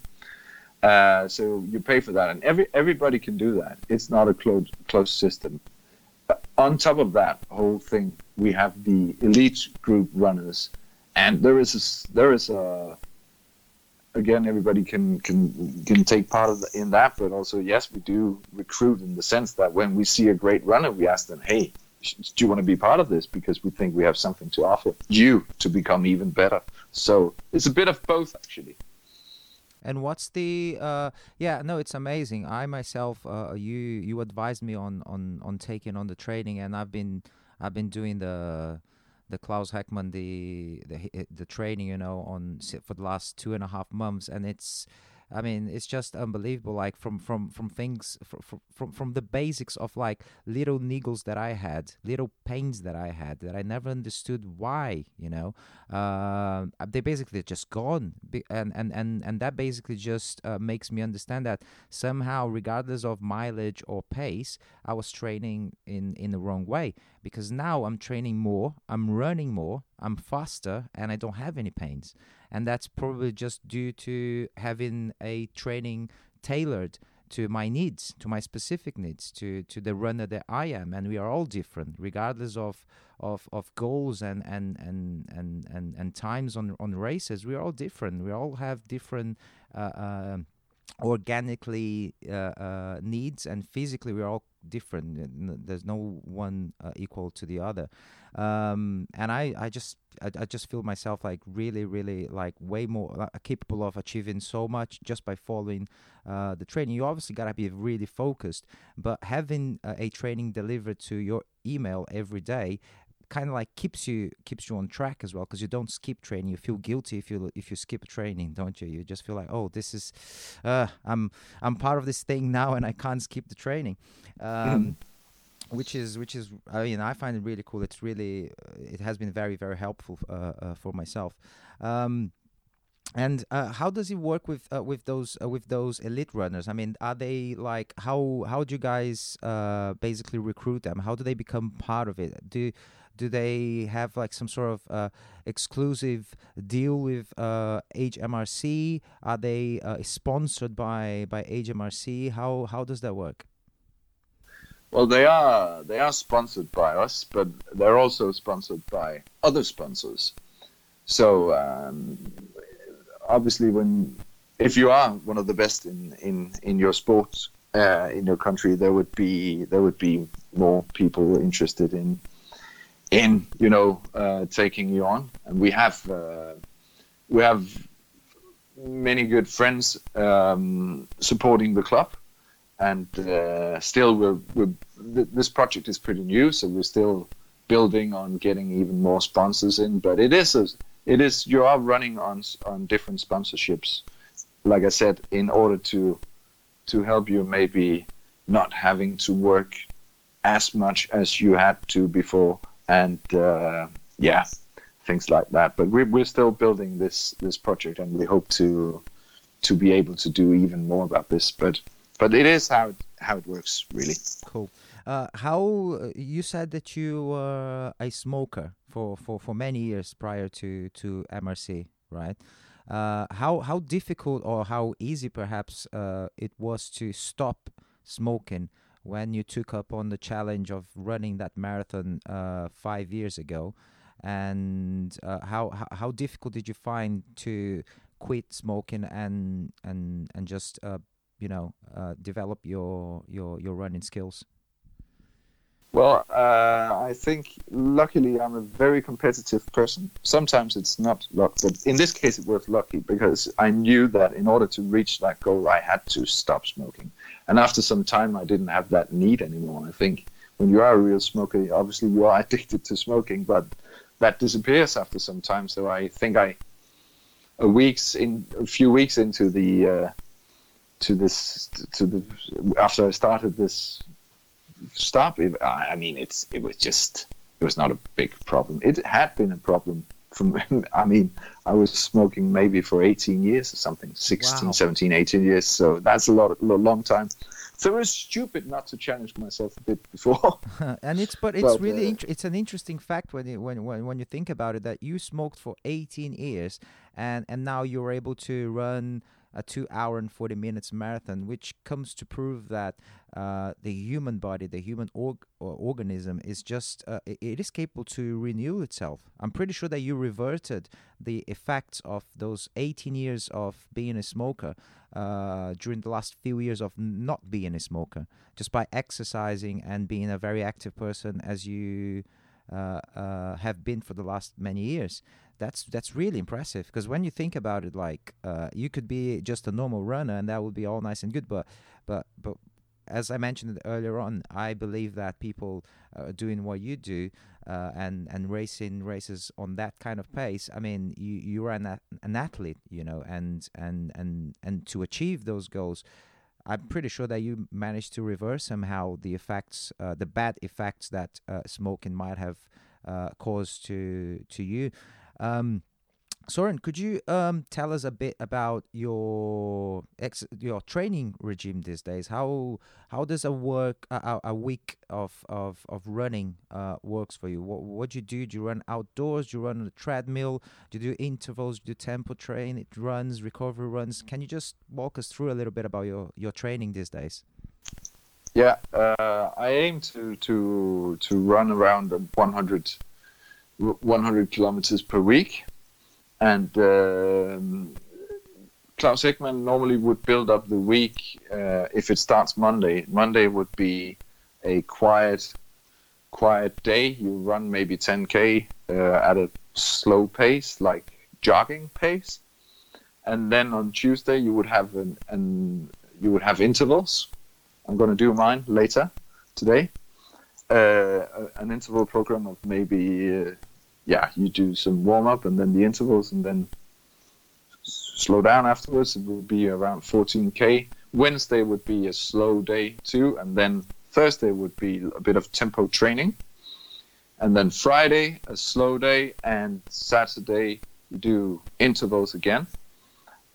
Uh, so you pay for that, and every everybody can do that. It's not a closed closed system. on top of that whole thing, we have the elite group runners, and there is a, there is a again everybody can can can take part the, in that, but also yes, we do recruit in the sense that when we see a great runner, we ask them, hey, do you want to be part of this? Because we think we have something to offer you to become even better. So it's a bit of both actually. And what's the uh yeah no it's amazing. I myself uh you you advised me on on on taking on the training and i've been i've been doing the the Klaus Heckman the the the training you know on for the last two and a half months and it's I mean, it's just unbelievable. Like from from from things from from from the basics of like little niggles that I had, little pains that I had that I never understood why. You know, uh, they basically just gone, and and and and that basically just uh, makes me understand that somehow, regardless of mileage or pace, I was training in in the wrong way because now I'm training more, I'm running more, I'm faster, and I don't have any pains and that's probably just due to having a training tailored to my needs, to my specific needs, to to the runner that I am, and we are all different, regardless of of, of goals and and, and, and, and and times on on races. We are all different. We all have different. Uh, uh, organically uh, uh, needs and physically we're all different there's no one uh, equal to the other. Um, and I, I just I, I, just feel myself like really really like way more uh, capable of achieving so much just by following uh, the training. You obviously gotta be really focused but having uh, a training delivered to your email every day kind of like keeps you keeps you on track as well because you don't skip training you feel guilty if you if you skip training don't you you just feel like oh this is uh i'm i'm part of this thing now and i can't skip the training um which is which is I mean I find it really cool. It's really uh, it has been very very helpful uh, uh, for myself. Um, and uh, how does it work with uh, with those uh, with those elite runners? I mean, are they like how how do you guys basically recruit them? How do they become part of it? Do do they have like some sort of exclusive deal with HMRC? Are they sponsored by by HMRC? How how does that work? Well, they are they are sponsored by us, but they're also sponsored by other sponsors. So um, obviously, when if you are one of the best in in in your sport uh, in your country, there would be there would be more people interested in in you know uh, taking you on, and we have uh, we have many good friends um, supporting the club, and uh, still we're, we're this project is pretty new, so we're still building on getting even more sponsors in. But it is a, it is you are running on on different sponsorships, like I said, in order to to help you maybe not having to work as much as you had to before, and uh, yeah, things like that. But we're we're still building this this project, and we hope to to be able to do even more about this. But but it is how it, how it works really. Cool. Uh, how uh, you said that you were a smoker for, for, for many years prior to, to MRC, right? Uh, how how difficult or how easy perhaps uh, it was to stop smoking when you took up on the challenge of running that marathon uh, five years ago, and uh, how, how difficult did you find to quit smoking and and and just you know develop your your your running skills? Well, uh, I think luckily I'm a very competitive person. Sometimes it's not luck, but in this case it was lucky because I knew that in order to reach that goal, I had to stop smoking. And after some time, I didn't have that need anymore. I think when you are a real smoker, obviously you are [LAUGHS] addicted to smoking, but that disappears after some time. So I think I, a weeks in, a few weeks into the, uh, to this, to the, after I started this stop. It, I mean, it's it was just it was not a big problem. It had been a problem from. I mean, I was smoking maybe for 18 years or something, 16, wow. 17, 18 years. So that's a lot, a long time. So it was stupid not to challenge myself a bit before. [LAUGHS] and it's but it's but, really uh, int- it's an interesting fact when, you, when when when you think about it that you smoked for 18 years and and now you're able to run a two hour and 40 minutes marathon, which comes to prove that uh, the human body, the human org- organism, is just uh, it is capable to renew itself. I'm pretty sure that you reverted the effects of those 18 years of being a smoker uh, during the last few years of not being a smoker, just by exercising and being a very active person as you uh, uh, have been for the last many years that's that's really impressive because when you think about it like uh, you could be just a normal runner and that would be all nice and good but but but as I mentioned earlier on, I believe that people uh, doing what you do uh, and and racing races on that kind of pace. I mean, you you are an, an athlete, you know, and and and and to achieve those goals, I'm pretty sure that you managed to reverse somehow the effects, uh, the bad effects that uh, smoking might have uh, caused to to you. Um, Soren, could you um, tell us a bit about your ex- your training regime these days? How how does a work a, a week of of, of running uh, works for you? What what do you do? Do you run outdoors? Do you run on the treadmill? Do you do intervals? Do you tempo train? It runs, recovery runs. Can you just walk us through a little bit about your your training these days? Yeah, uh, I aim to to to run around 100 100 kilometers per week. And um, Klaus Heckman normally would build up the week uh, if it starts Monday. Monday would be a quiet, quiet day. You run maybe 10k uh, at a slow pace, like jogging pace, and then on Tuesday you would have an, an you would have intervals. I'm going to do mine later today. Uh, an interval program of maybe uh, yeah, you do some warm up and then the intervals and then slow down afterwards. It will be around 14k. Wednesday would be a slow day too, and then Thursday would be a bit of tempo training. And then Friday, a slow day, and Saturday, you do intervals again.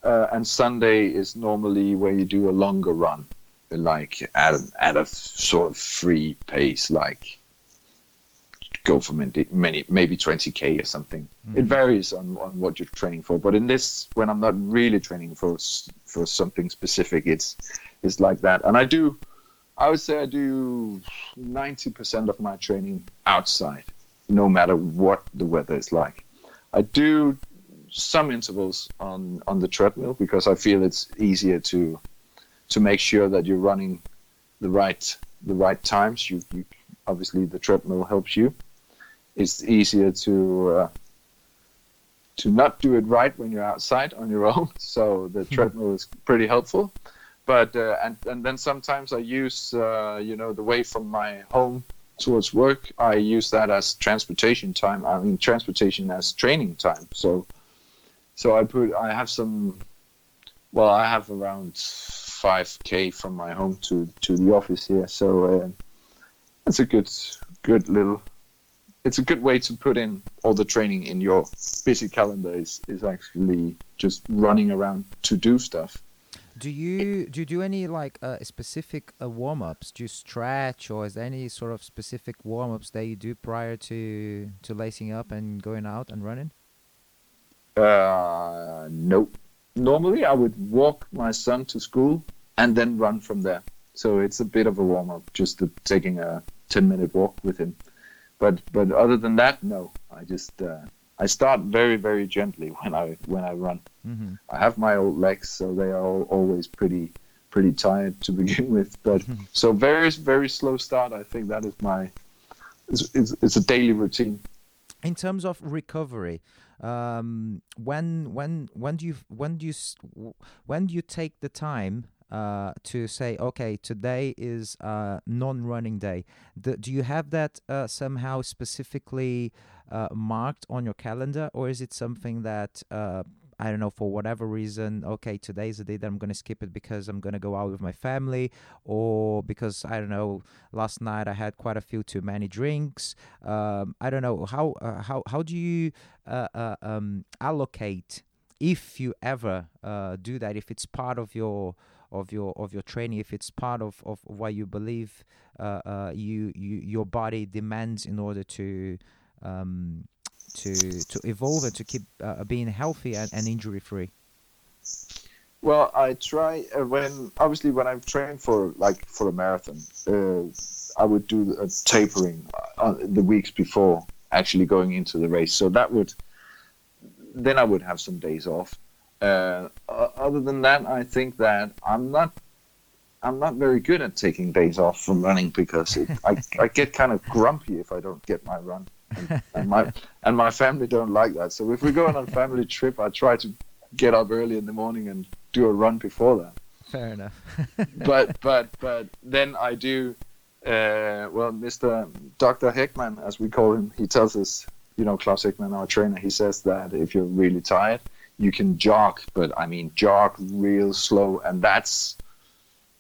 Uh, and Sunday is normally where you do a longer run, like at at a sort of free pace, like go for many, many maybe 20k or something. Mm. It varies on, on what you're training for. But in this, when I'm not really training for for something specific, it's it's like that. And I do, I would say I do 90% of my training outside, no matter what the weather is like. I do some intervals on on the treadmill because I feel it's easier to to make sure that you're running the right the right times. You you obviously the treadmill helps you. It's easier to uh, to not do it right when you're outside on your [LAUGHS] own. So the hmm. treadmill is pretty helpful. But uh, and and then sometimes I use uh, you know the way from my home towards work. I use that as transportation time. I mean transportation as training time. So so I put I have some. Well, I have around 5k from my home to to the office here. So uh, that's a good good little it's a good way to put in all the training in your busy calendar is, is actually just running around to do stuff do you do you do any like uh, specific uh, warm ups? Do you stretch, or is there any sort of specific warm ups that you do prior to to lacing up and going out and running? Uh, nope. Normally, I would walk my son to school and then run from there. So it's a bit of a warm up, just taking a ten minute walk with him but but other than that, no. I just uh, I start very very gently when I when I run. Mm-hmm. I have my old legs, so they are always pretty pretty tired to [LAUGHS] begin with. But mm-hmm. so very very slow start. I think that is my it's, it's, it's a daily routine. In terms of recovery, um, when when when do you when do you when do you take the time uh, to say, okay, today is a non-running day. Do you have that uh, somehow specifically uh, marked on your calendar, or is it something that uh, I don't know for whatever reason? Okay, today is the day that I'm going to skip it because I'm going to go out with my family, or because I don't know. Last night I had quite a few too many drinks. Um, I don't know how uh, how how do you uh, um, allocate if you ever do that? If it's part of your of your of your training. If it's part of, of what you believe uh, uh, you, you your body demands in order to um, to to evolve and to keep uh, being healthy and, and injury free well i try uh, when obviously when i'm training for like for a marathon uh, i would do a tapering uh, the weeks before actually going into the race. So that would then i would have some days off uh, other than that, I think that I'm not I'm not very good at taking days off from running because it, I, [LAUGHS] I get kind of grumpy if I don't get my run, and, and, my and my family don't like that. So if we go on a family [LAUGHS] trip, I try to get up early in the morning and do a run before that. Fair enough. [LAUGHS] but but but then I do. Uh, well, Mr. Dr. Heckman, as we call him, he tells us, you know, Klaus Heckman, our trainer, he says that if you're really tired, you can jog, but I mean jog real slow, and that's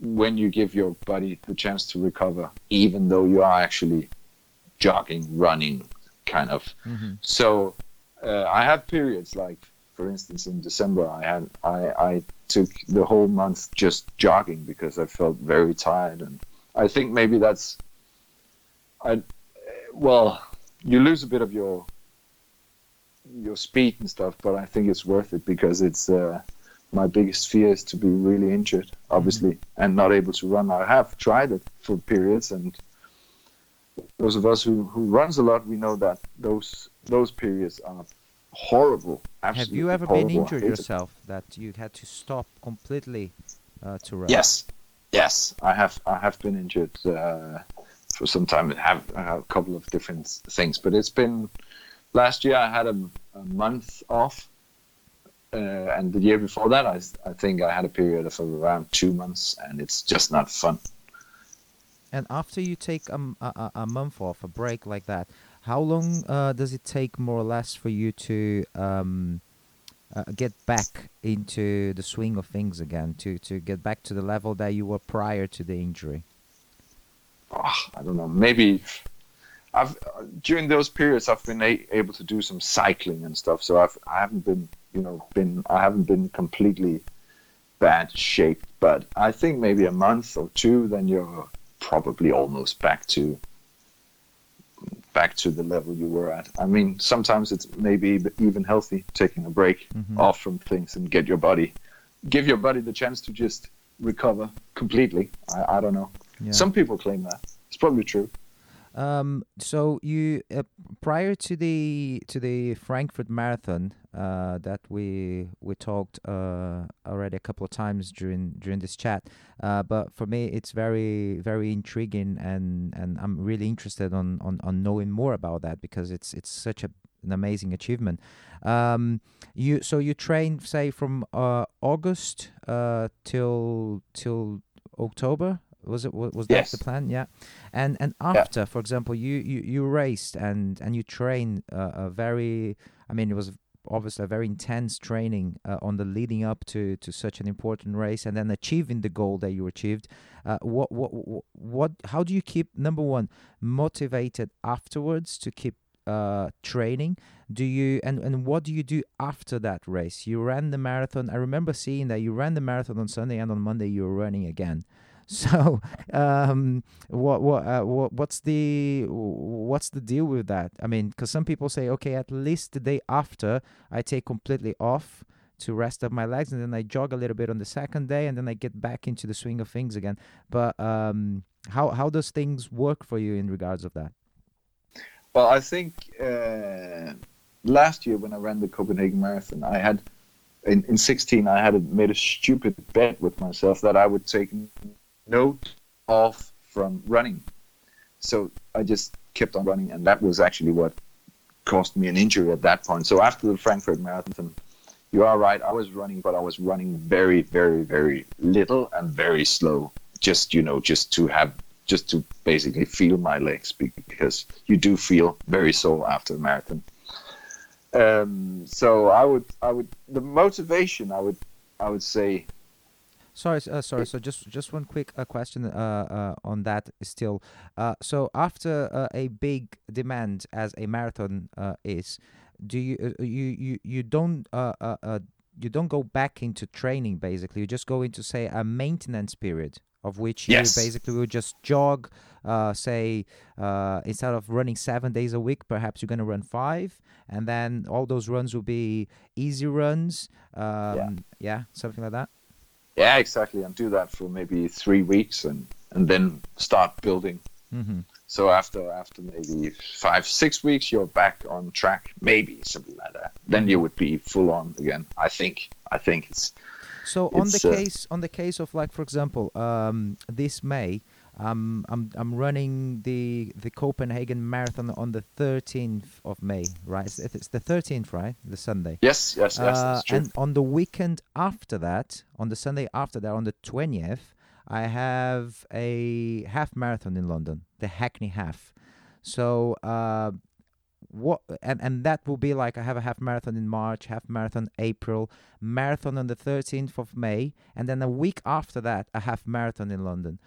when you give your body the chance to recover, even though you are actually jogging, running, kind of. Mm-hmm. So uh, I have periods like, for instance, in December, I had I, I took the whole month just jogging because I felt very tired, and I think maybe that's I well you lose a bit of your your speed and stuff, but I think it's worth it because it's uh, my biggest fear is to be really injured, obviously, and not able to run. I have tried it for periods, and those of us who, who runs a lot, we know that those those periods are horrible. Have you ever horrible. been injured yourself it. that you had to stop completely uh, to run? Yes, yes, I have. I have been injured uh, for some time. I have, I have a couple of different things, but it's been last year I had a, a month off, uh, and the year before that I, I think I had a period of around two months, and it's just not fun. And after you take a, a, a month off, a break like that, how long uh, does it take more or less for you to um, uh, get back into the swing of things again, to, to get back to the level that you were prior to the injury? Oh, I don't know, maybe I've during those periods I've been a- able to do some cycling and stuff. So I've I haven't been you know been I haven't been completely bad shape, but I think maybe a month or two, then you're probably almost back to back to the level you were at. I mean, sometimes it's maybe even healthy taking a break mm-hmm. off from things and get your body, give your body the chance to just recover completely. I, I don't know. Yeah. Some people claim that. It's probably true. Um, so you uh, prior to the to the Frankfurt Marathon uh, that we we talked uh, already a couple of times during during this chat, uh, but for me it's very very intriguing and, and I'm really interested on, on, on knowing more about that because it's it's such a, an amazing achievement. Um, you so you train say from uh, August uh, till till October was it was yes. that the plan? Yeah, and and after, yeah. for example, you you you raced and and you trained uh, a very. I mean, it was obviously a very intense training uh, on the leading up to to such an important race, and then achieving the goal that you achieved. Uh, what what what? How do you keep number one motivated afterwards to keep uh, training do you and and what do you do after that race you ran the marathon i remember seeing that you ran the marathon on sunday and on monday you were running again [LAUGHS] So, um, what what uh, what what's the what's the deal with that? I mean, because some people say, okay, at least the day after, I take completely off to rest up my legs, and then I jog a little bit on the second day, and then I get back into the swing of things again. But um, how how does things work for you in regards of that? Well, I think uh, last year when I ran the Copenhagen Marathon, I had in, in 16 I had made a stupid bet with myself that I would take note off from running. So I just kept on running, and that was actually what caused me an injury at that point. So after the Frankfurt Marathon, you are right. I was running, but I was running very, very, very little and very slow. Just you know, just to have, just to basically feel my legs because you do feel very sore after a marathon. Um, so I would, I would, the motivation I would, I would say Sorry, uh, sorry. So just just one quick uh, question uh, uh on that still. Uh, so after uh, a big demand as a marathon is, do you you you you don't you don't go back into training basically? You just go into say a maintenance period of which yes. you basically will just jog. say instead of running seven days a week, perhaps you're going to run five, and then all those runs will be easy runs. Um, yeah. yeah, something like that. Yeah, exactly, and do that for maybe three weeks, and and then start building. Mm-hmm. So after after maybe five six weeks, you're back on track, maybe something like that. Then you would be full on again. I think. I think it's. So on the uh, case on the case of like for example, um, this May, um, I'm I'm running the the Copenhagen Marathon on the 13th of May, right? It's, it's the 13th, right? The Sunday. Yes, yes, yes. Uh, that's true. And on the weekend after that, on the Sunday after that, on the 20th, I have a half marathon in London, the Hackney Half. So uh, what and and that will be like I have a half marathon in March, half marathon April, marathon on the 13th of May, and then a week after that a half marathon in London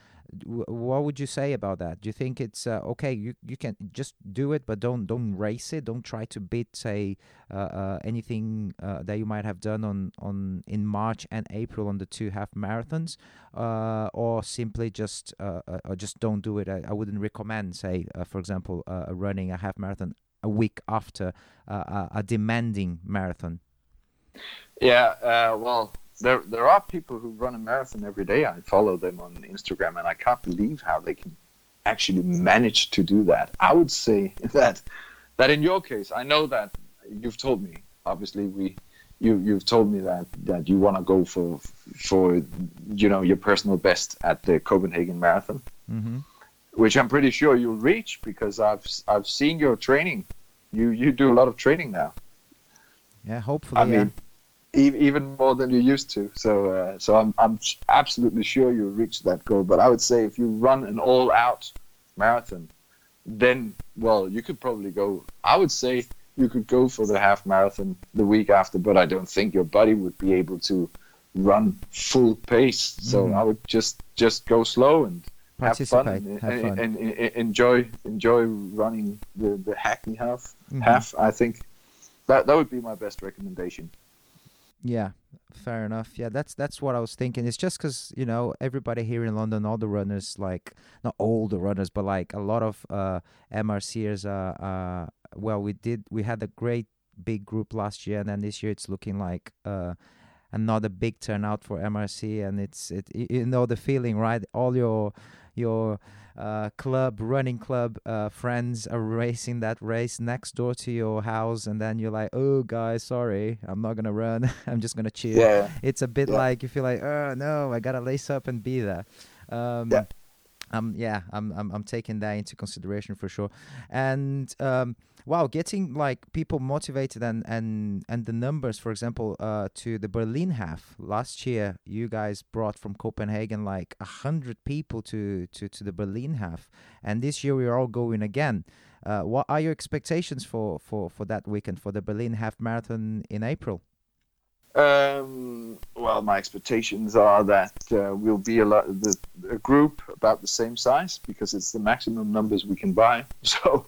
what would you say about that? Do you think it's uh, okay? You you can just do it, but don't don't race it. Don't try to beat say uh, uh, anything uh, that you might have done on on in March and April on the two half marathons, uh, or simply just uh, or just don't do it. I, I wouldn't recommend say for example running a half marathon a week after a demanding marathon. Yeah, well, there there are people who run a marathon every day. I follow them on Instagram, and I can't believe how they can actually manage to do that. I would say [LAUGHS] that that in your case, I know that you've told me. Obviously, we you you've told me that that you want to go for for you know your personal best at the Copenhagen Marathon, mm-hmm. which I'm pretty sure you'll reach because I've I've seen your training. You you do a lot of training now. Yeah, hopefully. I yeah. Even more than you used to. So, uh, so I'm I'm absolutely sure you'll reach that goal. But I would say if you run an all-out marathon, then well, you could probably go. I would say you could go for the half marathon the week after, but I don't think your body would be able to run full pace. So mm. I would just just go slow and have fun, and, have fun. And, and, and, enjoy enjoy running the the Hackney half. Mm-hmm. Half, I think that that would be my best recommendation. Yeah, fair enough. Yeah, that's that's what I was thinking. It's just because you know everybody here in London, all the runners, like not all the runners, but like a lot of uh, MRCers. Uh, uh, well, we did we had a great big group last year, and then this year it's looking like uh, another big turnout for MRC, and it's it you know the feeling right. All your your uh, club, running club uh, friends are racing that race next door to your house, and then you're like, "Oh, guys, sorry, I'm not gonna run. [LAUGHS] I'm just gonna cheer." Yeah. It's a bit Yeah. like you feel like, "Oh no, I gotta lace up and be there." Um, Yeah. Um, yeah, I'm, I'm I'm taking that into consideration for sure, and um, wow, getting like people motivated and and and the numbers, for example, uh, to the Berlin half last year, you guys brought from Copenhagen like a hundred people to to to the Berlin half, and this year we are all going again. Uh, what are your expectations for for for that weekend for the Berlin half marathon in April? Um, well, my expectations are that uh, we'll be a, lot, the, a group about the same size because it's the maximum numbers we can buy. [LAUGHS] So,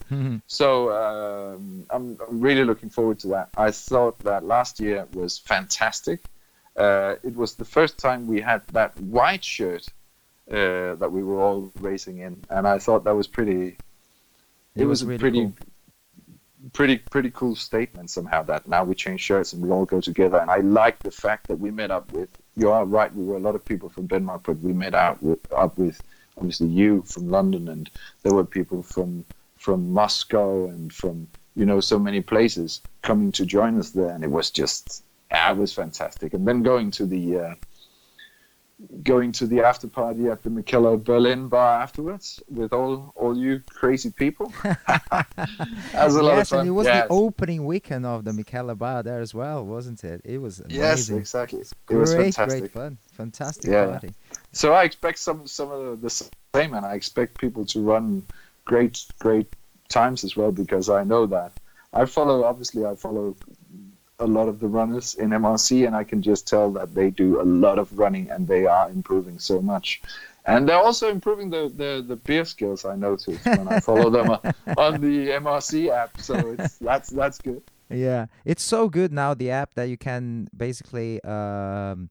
so um, I'm, I'm really looking forward to that. I thought that last year was fantastic. Uh, it was the first time we had that white shirt uh, that we were all racing in, and I thought that was pretty. It, It was, was a really pretty cool. Pretty pretty cool statement somehow that now we change shirts and we all go together. And I like the fact that we met up with you are right we were a lot of people from Denmark but we met out with up with obviously you from London. And there were people from from Moscow and from you know so many places coming to join us there. And it was just yeah, it was fantastic. And then going to the uh, going to the after party at the Mikkeller Berlin bar afterwards with all all you crazy people [LAUGHS] that was a lot of yes, fun and it was Yes. the opening weekend of the Mikkeller Bar there as well, wasn't it? It was amazing. Yes, exactly. It was great, fantastic. great fun, fantastic Yeah. party. So I expect some some of the, the same, and I expect people to run great great times as well because I know that I follow. Obviously, I follow a lot of the runners in MRC, and I can just tell that they do a lot of running and they are improving so much. And they're also improving the, the, the beer skills. I noticed when I follow them [LAUGHS] on- the MRC app. So it's that's that's good. Yeah, it's so good now the app that you can basically um,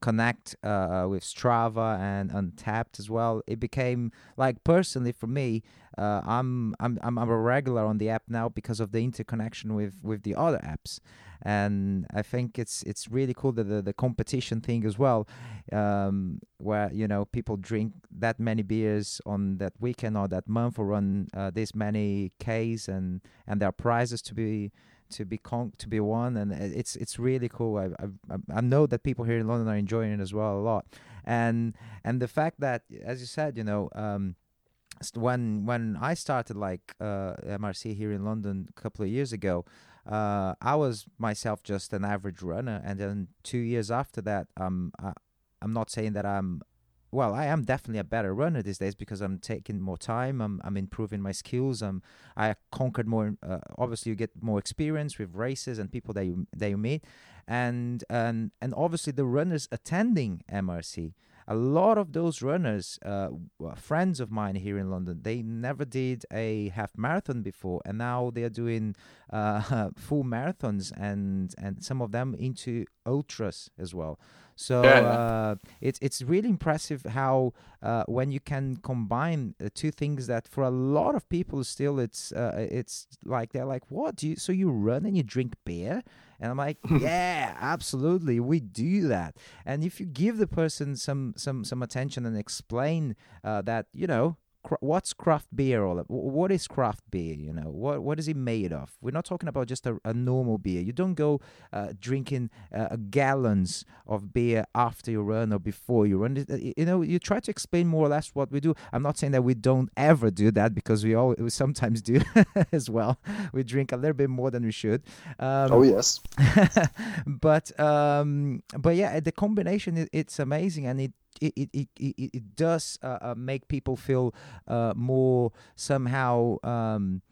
connect uh, with Strava and Untappd as well. It became like personally for me, uh, I'm, I'm I'm a regular on the app now because of the interconnection with with the other apps, and I think it's it's really cool that the, the competition thing as well, um, where you know people drink that many beers on that weekend or that month or run uh, this many Ks and and there are prizes to be to be con- to be won. And it's it's really cool. I, I I- know that people here in London are enjoying it as well a lot. And and the fact that as you said you know um when when I started like uh, MRC here in London a couple of years ago uh, I was myself just an average runner and then two years after that um I, I'm not saying that I'm well, I am definitely a better runner these days because I'm taking more time. I'm I'm improving my skills. I'm I conquered more. Uh, obviously, you get more experience with races and people that you that you meet, and and and obviously the runners attending MRC. A lot of those runners, uh, friends of mine here in London, they never did a half marathon before, and now they are doing uh, [LAUGHS] full marathons, and and some of them into ultras as well. So uh, it's it's really impressive how uh, when you can combine uh, two things that for a lot of people still it's uh, it's like they're like what do you so you run and you drink beer and I'm like [LAUGHS] yeah absolutely we do that. And if you give the person some some some attention and explain uh, that you know what's craft beer all ab- wh- what is craft beer you know? What what is it made of? We're not talking about just a, a normal beer. You don't go uh, drinking uh, gallons of beer after you run or before you run. It- you know you try to explain more or less what we do. I'm not saying that we don't ever do that because we all we sometimes do [LAUGHS] as well. We drink a little bit more than we should. Um, oh yes. [LAUGHS] but um but yeah the combination it, it's amazing and it it, it, it, it, does uh, uh, make people feel uh, more somehow um,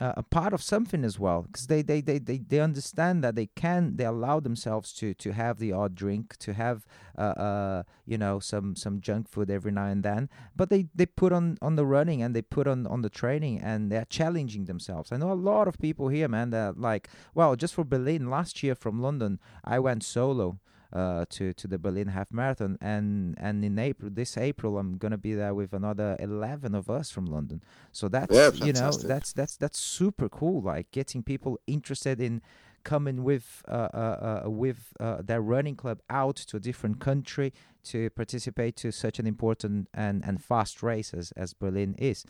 uh, a part of something as well. Because they, they, they, they, they understand that they can they allow themselves to to have the odd drink to have uh, uh, you know some some junk food every now and then. But they, they put on on the running and they put on on the training and they're challenging themselves. I know a lot of people here man that like well just for berlin last year from london i went solo uh, to to the Berlin Half Marathon, and and in April, this April, I'm gonna be there with another eleven of us from London. So that's Yeah, you know that's that's that's super cool. Like getting people interested in coming with uh, uh, uh with uh, their running club out to a different country to participate to such an important and and fast race as, as Berlin is.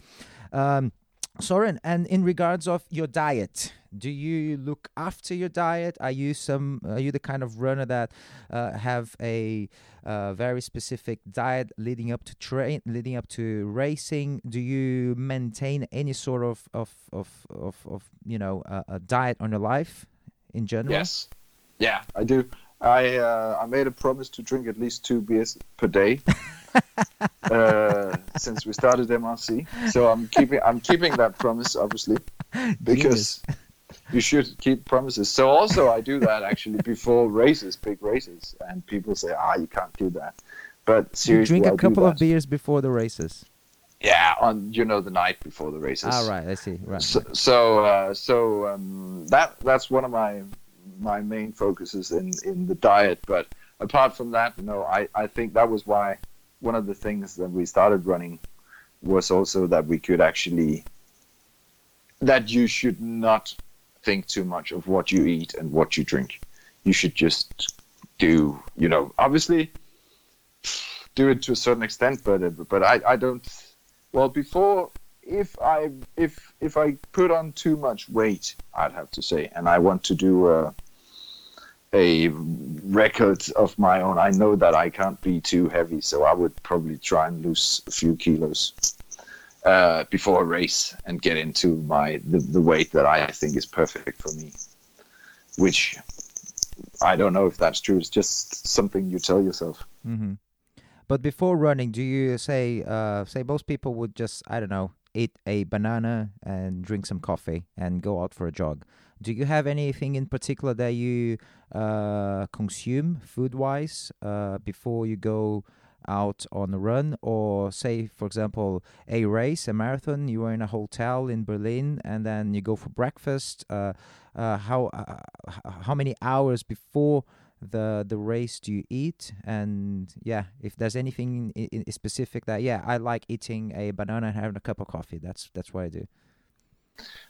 Um, Soren, and in regards of your diet, do you look after your diet? Are you some? Are you the kind of runner that uh, have a uh, very specific diet leading up to train, leading up to racing? Do you maintain any sort of of of of, of you know uh, a diet on your life in general? Yes, yeah, I do. I uh, I made a promise to drink at least two beers per day. [LAUGHS] uh, since we started MRC. So I'm keeping I'm keeping that promise, obviously, [LAUGHS] because you should keep promises. So also I do that actually before races, big races, and people say, ah, you can't do that. But seriously, you drink a couple of beers before the races. Yeah, on you know the night before the races. Ah, right, I see. Right. So so, uh, so um, that that's one of my my main focuses in in the diet. But apart from that, no, I I think that was why one of the things that we started running was also that we could actually that you should not think too much of what you eat and what you drink. You should just do, you know, obviously do it to a certain extent, but but I, I don't. Well, before if I if if I put on too much weight, I'd have to say, and I want to do a a record of my own. I know that I can't be too heavy, so I would probably try and lose a few kilos uh, before a race and get into my the, the weight that I think is perfect for me. Which I don't know if that's true. It's just something you tell yourself. Mm-hmm. But before running, do you say uh, say most people would just I don't know eat a banana and drink some coffee and go out for a jog? Do you have anything in particular that you uh, consume food wise uh, before you go out on a run? Or, say, for example, a race, a marathon, you are in a hotel in Berlin and then you go for breakfast. Uh, uh how, uh, how many hours before? The the race do you eat and yeah if there's anything in, in specific that yeah i like eating a banana and having a cup of coffee that's that's what i do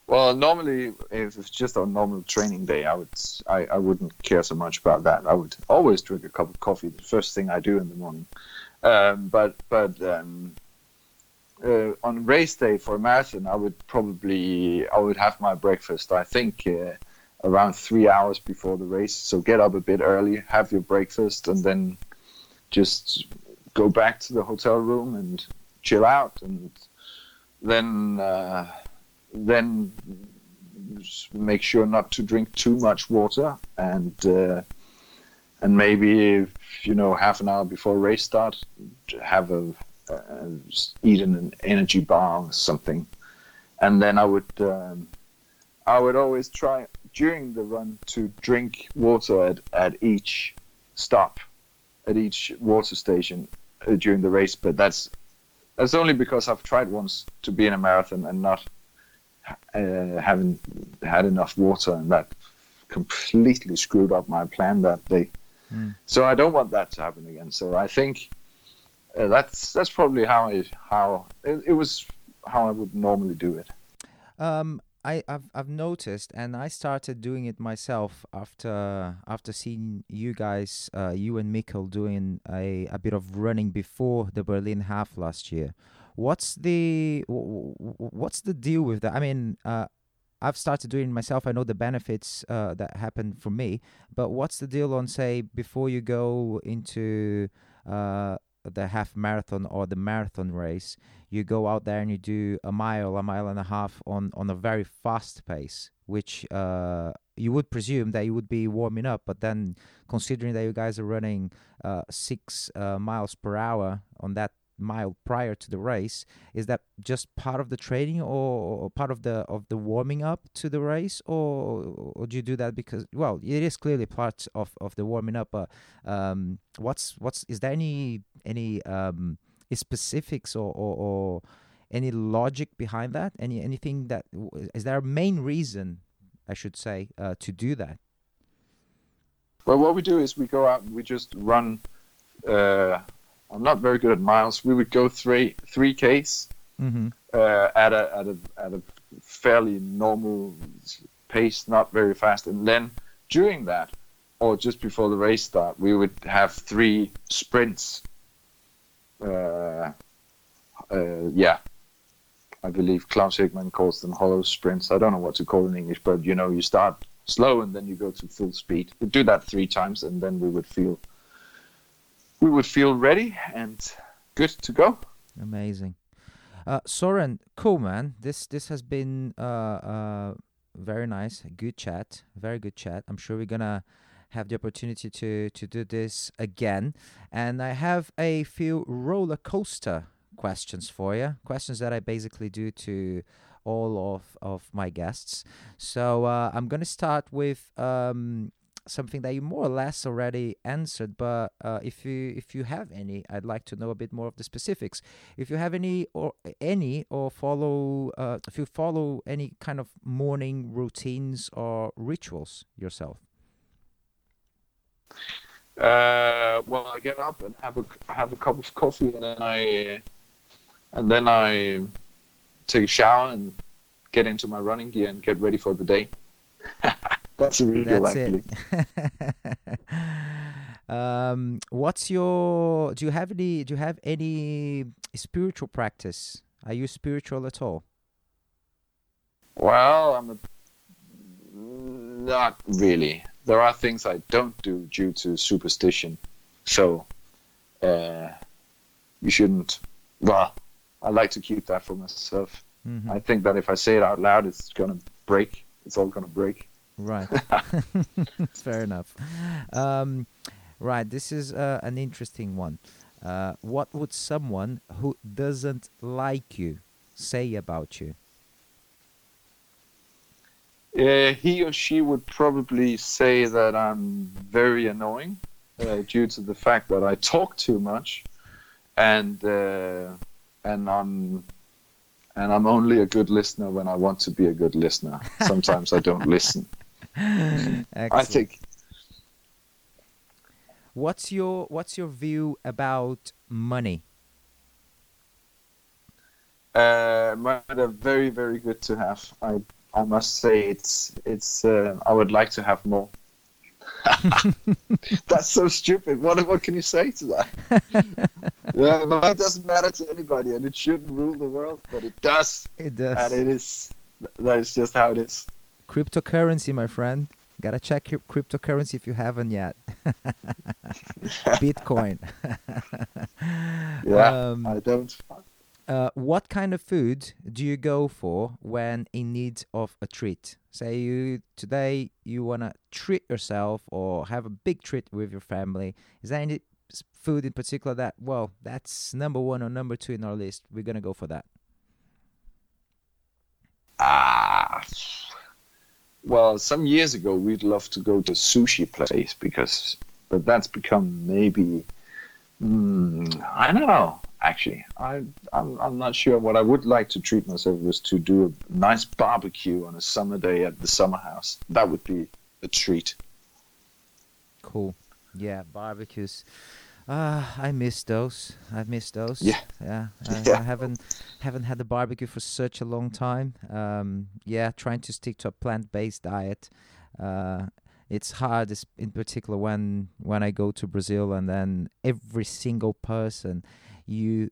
well, normally, if it's just a normal training day, I would I, I wouldn't care so much about that. I would always drink a cup of coffee the first thing I do in the morning. Um, but but um, uh, on race day for a marathon, I would probably I would have my breakfast. I think uh, around three hours before the race. So get up a bit early, have your breakfast, and then just go back to the hotel room and chill out, and then. Uh, then make sure not to drink too much water and uh, and maybe you know half an hour before race start have a uh, an energy bar or something and then I would um, I would always try during the run to drink water at, at each stop at each water station uh, during the race but that's that's only because I've tried once to be in a marathon and not uh, haven't had enough water, and that completely screwed up my plan that day. Mm. So I don't want that to happen again. So I think uh, that's that's probably how I how it, it, was how I would normally do it. Um, I, have I've noticed, and I started doing it myself after after seeing you guys, uh, you and Mikkel doing a, a bit of running before the Berlin half last year. What's the what's the deal with that? I mean, uh, I've started doing it myself. I know the benefits uh, that happen for me, but what's the deal on say before you go into uh, the half marathon or the marathon race? You go out there and you do a mile, a mile and a half on on a very fast pace, which uh, you would presume that you would be warming up, but then considering that you guys are running uh, six uh, miles per hour on that mile prior to the race is that just part of the training or, part of the of the warming up to the race? Or, or do you do that because well it is clearly part of of the warming up but um what's what's is there any any um specifics or, or, or any logic behind that? Any anything that is there a main reason i should say uh, to do that? Well what we do is we go out and we just run uh, I'm not very good at miles. We would go three three Ks mm-hmm. uh, at a at a at a fairly normal pace, not very fast, and then during that, or just before the race start, we would have three sprints. Uh, uh, yeah, I believe Klaus Heckman calls them hollow sprints. I don't know what to call in English, but you know, you start slow and then you go to full speed. We do that three times, and then we would feel we would feel ready and good to go. Amazing, uh, Soren. Cool, man. This this has been uh, uh, very nice. Good chat. Very good chat. I'm sure we're gonna have the opportunity to to do this again. And I have a few roller coaster questions for you. Questions that I basically do to all of of my guests. So uh, I'm gonna start with um, something that you more or less already answered. But uh, if you if you have any, I'd like to know a bit more of the specifics. If you have any or any or follow uh, if you follow any kind of morning routines or rituals yourself. Uh, well, I get up and have a have a cup of coffee, and then I and then I take a shower and get into my running gear and get ready for the day. [LAUGHS] That's a ritual, That's actually. It. [LAUGHS] um, what's your? Do you have any? Do you have any spiritual practice? Are you spiritual at all? Well, I'm a, not really there are things I don't do due to superstition. So uh, you shouldn't. Well, I like to keep that for myself. Mm-hmm. I think that if I say it out loud, it's gonna break. It's all gonna break. Right. [LAUGHS] [LAUGHS] Fair enough. Um, right. This is uh, an interesting one. Uh, what would someone who doesn't like you say about you? Uh, he or she would probably say that I'm very annoying uh, due to the fact that I talk too much, and uh, and I'm and I'm only a good listener when I want to be a good listener. Sometimes I don't listen. [LAUGHS] I think. What's your What's your view about money? Uh, money are very very good to have. I I must say it's it's. Uh, I would like to have more. [LAUGHS] That's so stupid. What what can you say to that? [LAUGHS] yeah, it doesn't matter to anybody, and it shouldn't rule the world, but it does. It does, and it is. That is just how it is. Cryptocurrency, my friend. Gotta check your cryptocurrency if you haven't yet. [LAUGHS] Bitcoin. [LAUGHS] yeah, um, I don't. Uh, what kind of food do you go for when in need of a treat? Say you today you wanna treat yourself or have a big treat with your family. Is there any food in particular that well that's number one or number two in our list? We're gonna go for that. Ah, well, some years ago we'd love to go to sushi place because, but that's become maybe. Mm, I don't know actually. I, I'm, I'm not sure. What I would like to treat myself was to do a nice barbecue on a summer day at the summer house. That would be a treat. Cool. Yeah, barbecues. Uh, I miss those. I miss those. Yeah, yeah. [LAUGHS] I, yeah. I haven't haven't had a barbecue for such a long time. Um, yeah, trying to stick to a plant-based diet. Uh, it's hard, in particular when when I go to Brazil and then every single person you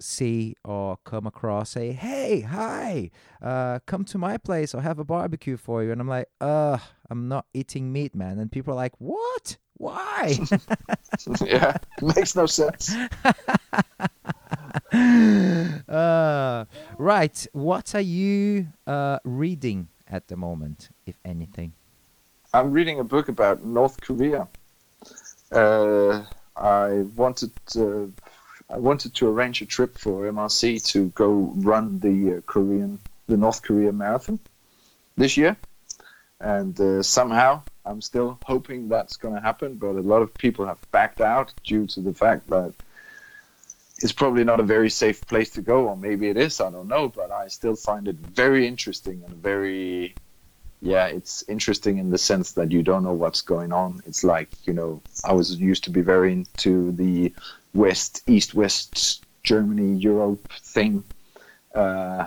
see or come across say hey hi uh come to my place i'll have a barbecue for you and i'm like uh i'm not eating meat man and people are like what why? [LAUGHS] Yeah makes no sense. [LAUGHS] Uh right what are you uh reading at the moment if anything? I'm reading a book about north korea. Uh i wanted to I wanted to arrange a trip for MRC to go run the uh, Korean, the North Korea marathon this year, and uh, somehow I'm still hoping that's going to happen. But a lot of people have backed out due to the fact that it's probably not a very safe place to go, or maybe it is. I don't know, but I still find it very interesting and very yeah, it's interesting in the sense that you don't know what's going on. It's like, you know, I was used to be very into the West, East, West Germany, Europe thing, uh,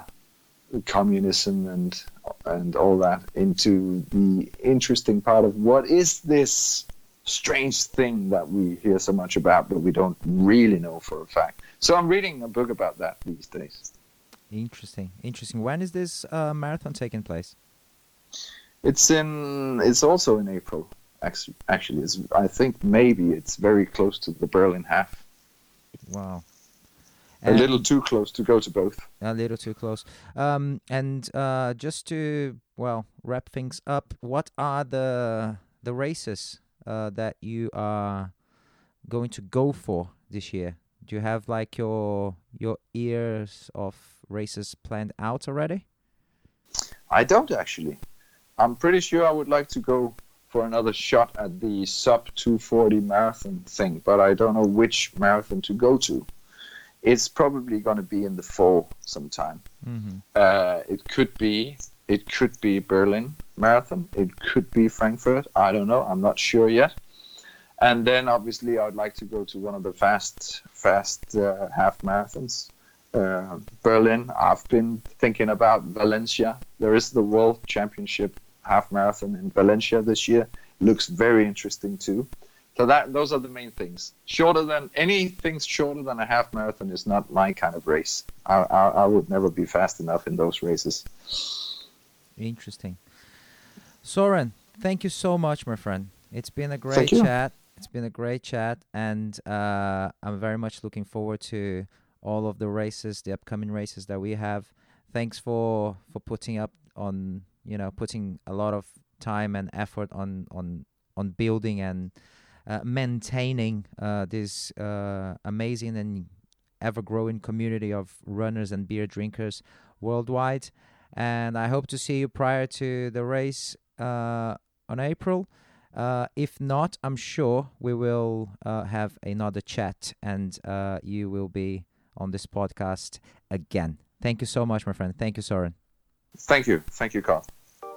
communism and and all that into the interesting part of what is this strange thing that we hear so much about, but we don't really know for a fact. So I'm reading a book about that these days. Interesting, interesting. When is this uh, marathon taking place? It's in. It's also in April. Actually, actually, it's, I think maybe it's very close to the Berlin half. Wow. And a little too close to go to both. A little too close. Um, and uh, just to well wrap things up, what are the the races uh, that you are going to go for this year? Do you have like your your ears of races planned out already? I don't actually. I'm pretty sure I would like to go for another shot at the sub 240 marathon thing, but I don't know which marathon to go to. It's probably going to be in the fall sometime. Mm-hmm. Uh, it could be it could be Berlin marathon. It could be Frankfurt. I don't know. I'm not sure yet. And then obviously I'd like to go to one of the fast fast uh, half marathons. Uh, Berlin. I've been thinking about Valencia. There is the World Championship half marathon in Valencia this year. Looks very interesting too. So that those are the main things. Shorter than anything shorter than a half marathon is not my kind of race. I, I, I would never be fast enough in those races. Interesting. Soren, thank you so much, my friend. It's been a great chat. It's been a great chat, and uh, I'm very much looking forward to all of the races, the upcoming races that we have. Thanks for for putting up on you know putting a lot of time and effort on on on building and maintaining uh, this uh, amazing and ever growing community of runners and beer drinkers worldwide and I hope to see you prior to the race uh, on April. Uh, if not, I'm sure we will uh, have another chat and uh, you will be on this podcast again. Thank you so much, my friend. Thank you, Soren. Thank you. Thank you, Carl.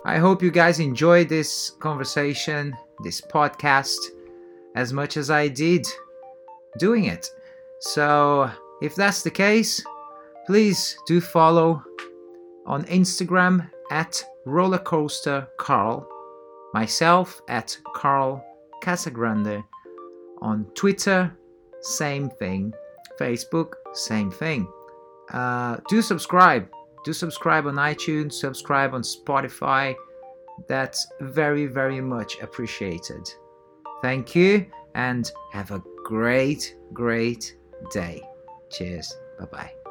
I hope you guys enjoyed this conversation, this podcast, as much as I did doing it. So, if that's the case, please do follow on Instagram at rollercoastercarl, myself at Carl Casagrande, on Twitter, same thing, Facebook, same thing. Uh, do subscribe. Do subscribe on iTunes, subscribe on Spotify. That's very, very much appreciated. Thank you and have a great, great day. Cheers. Bye bye.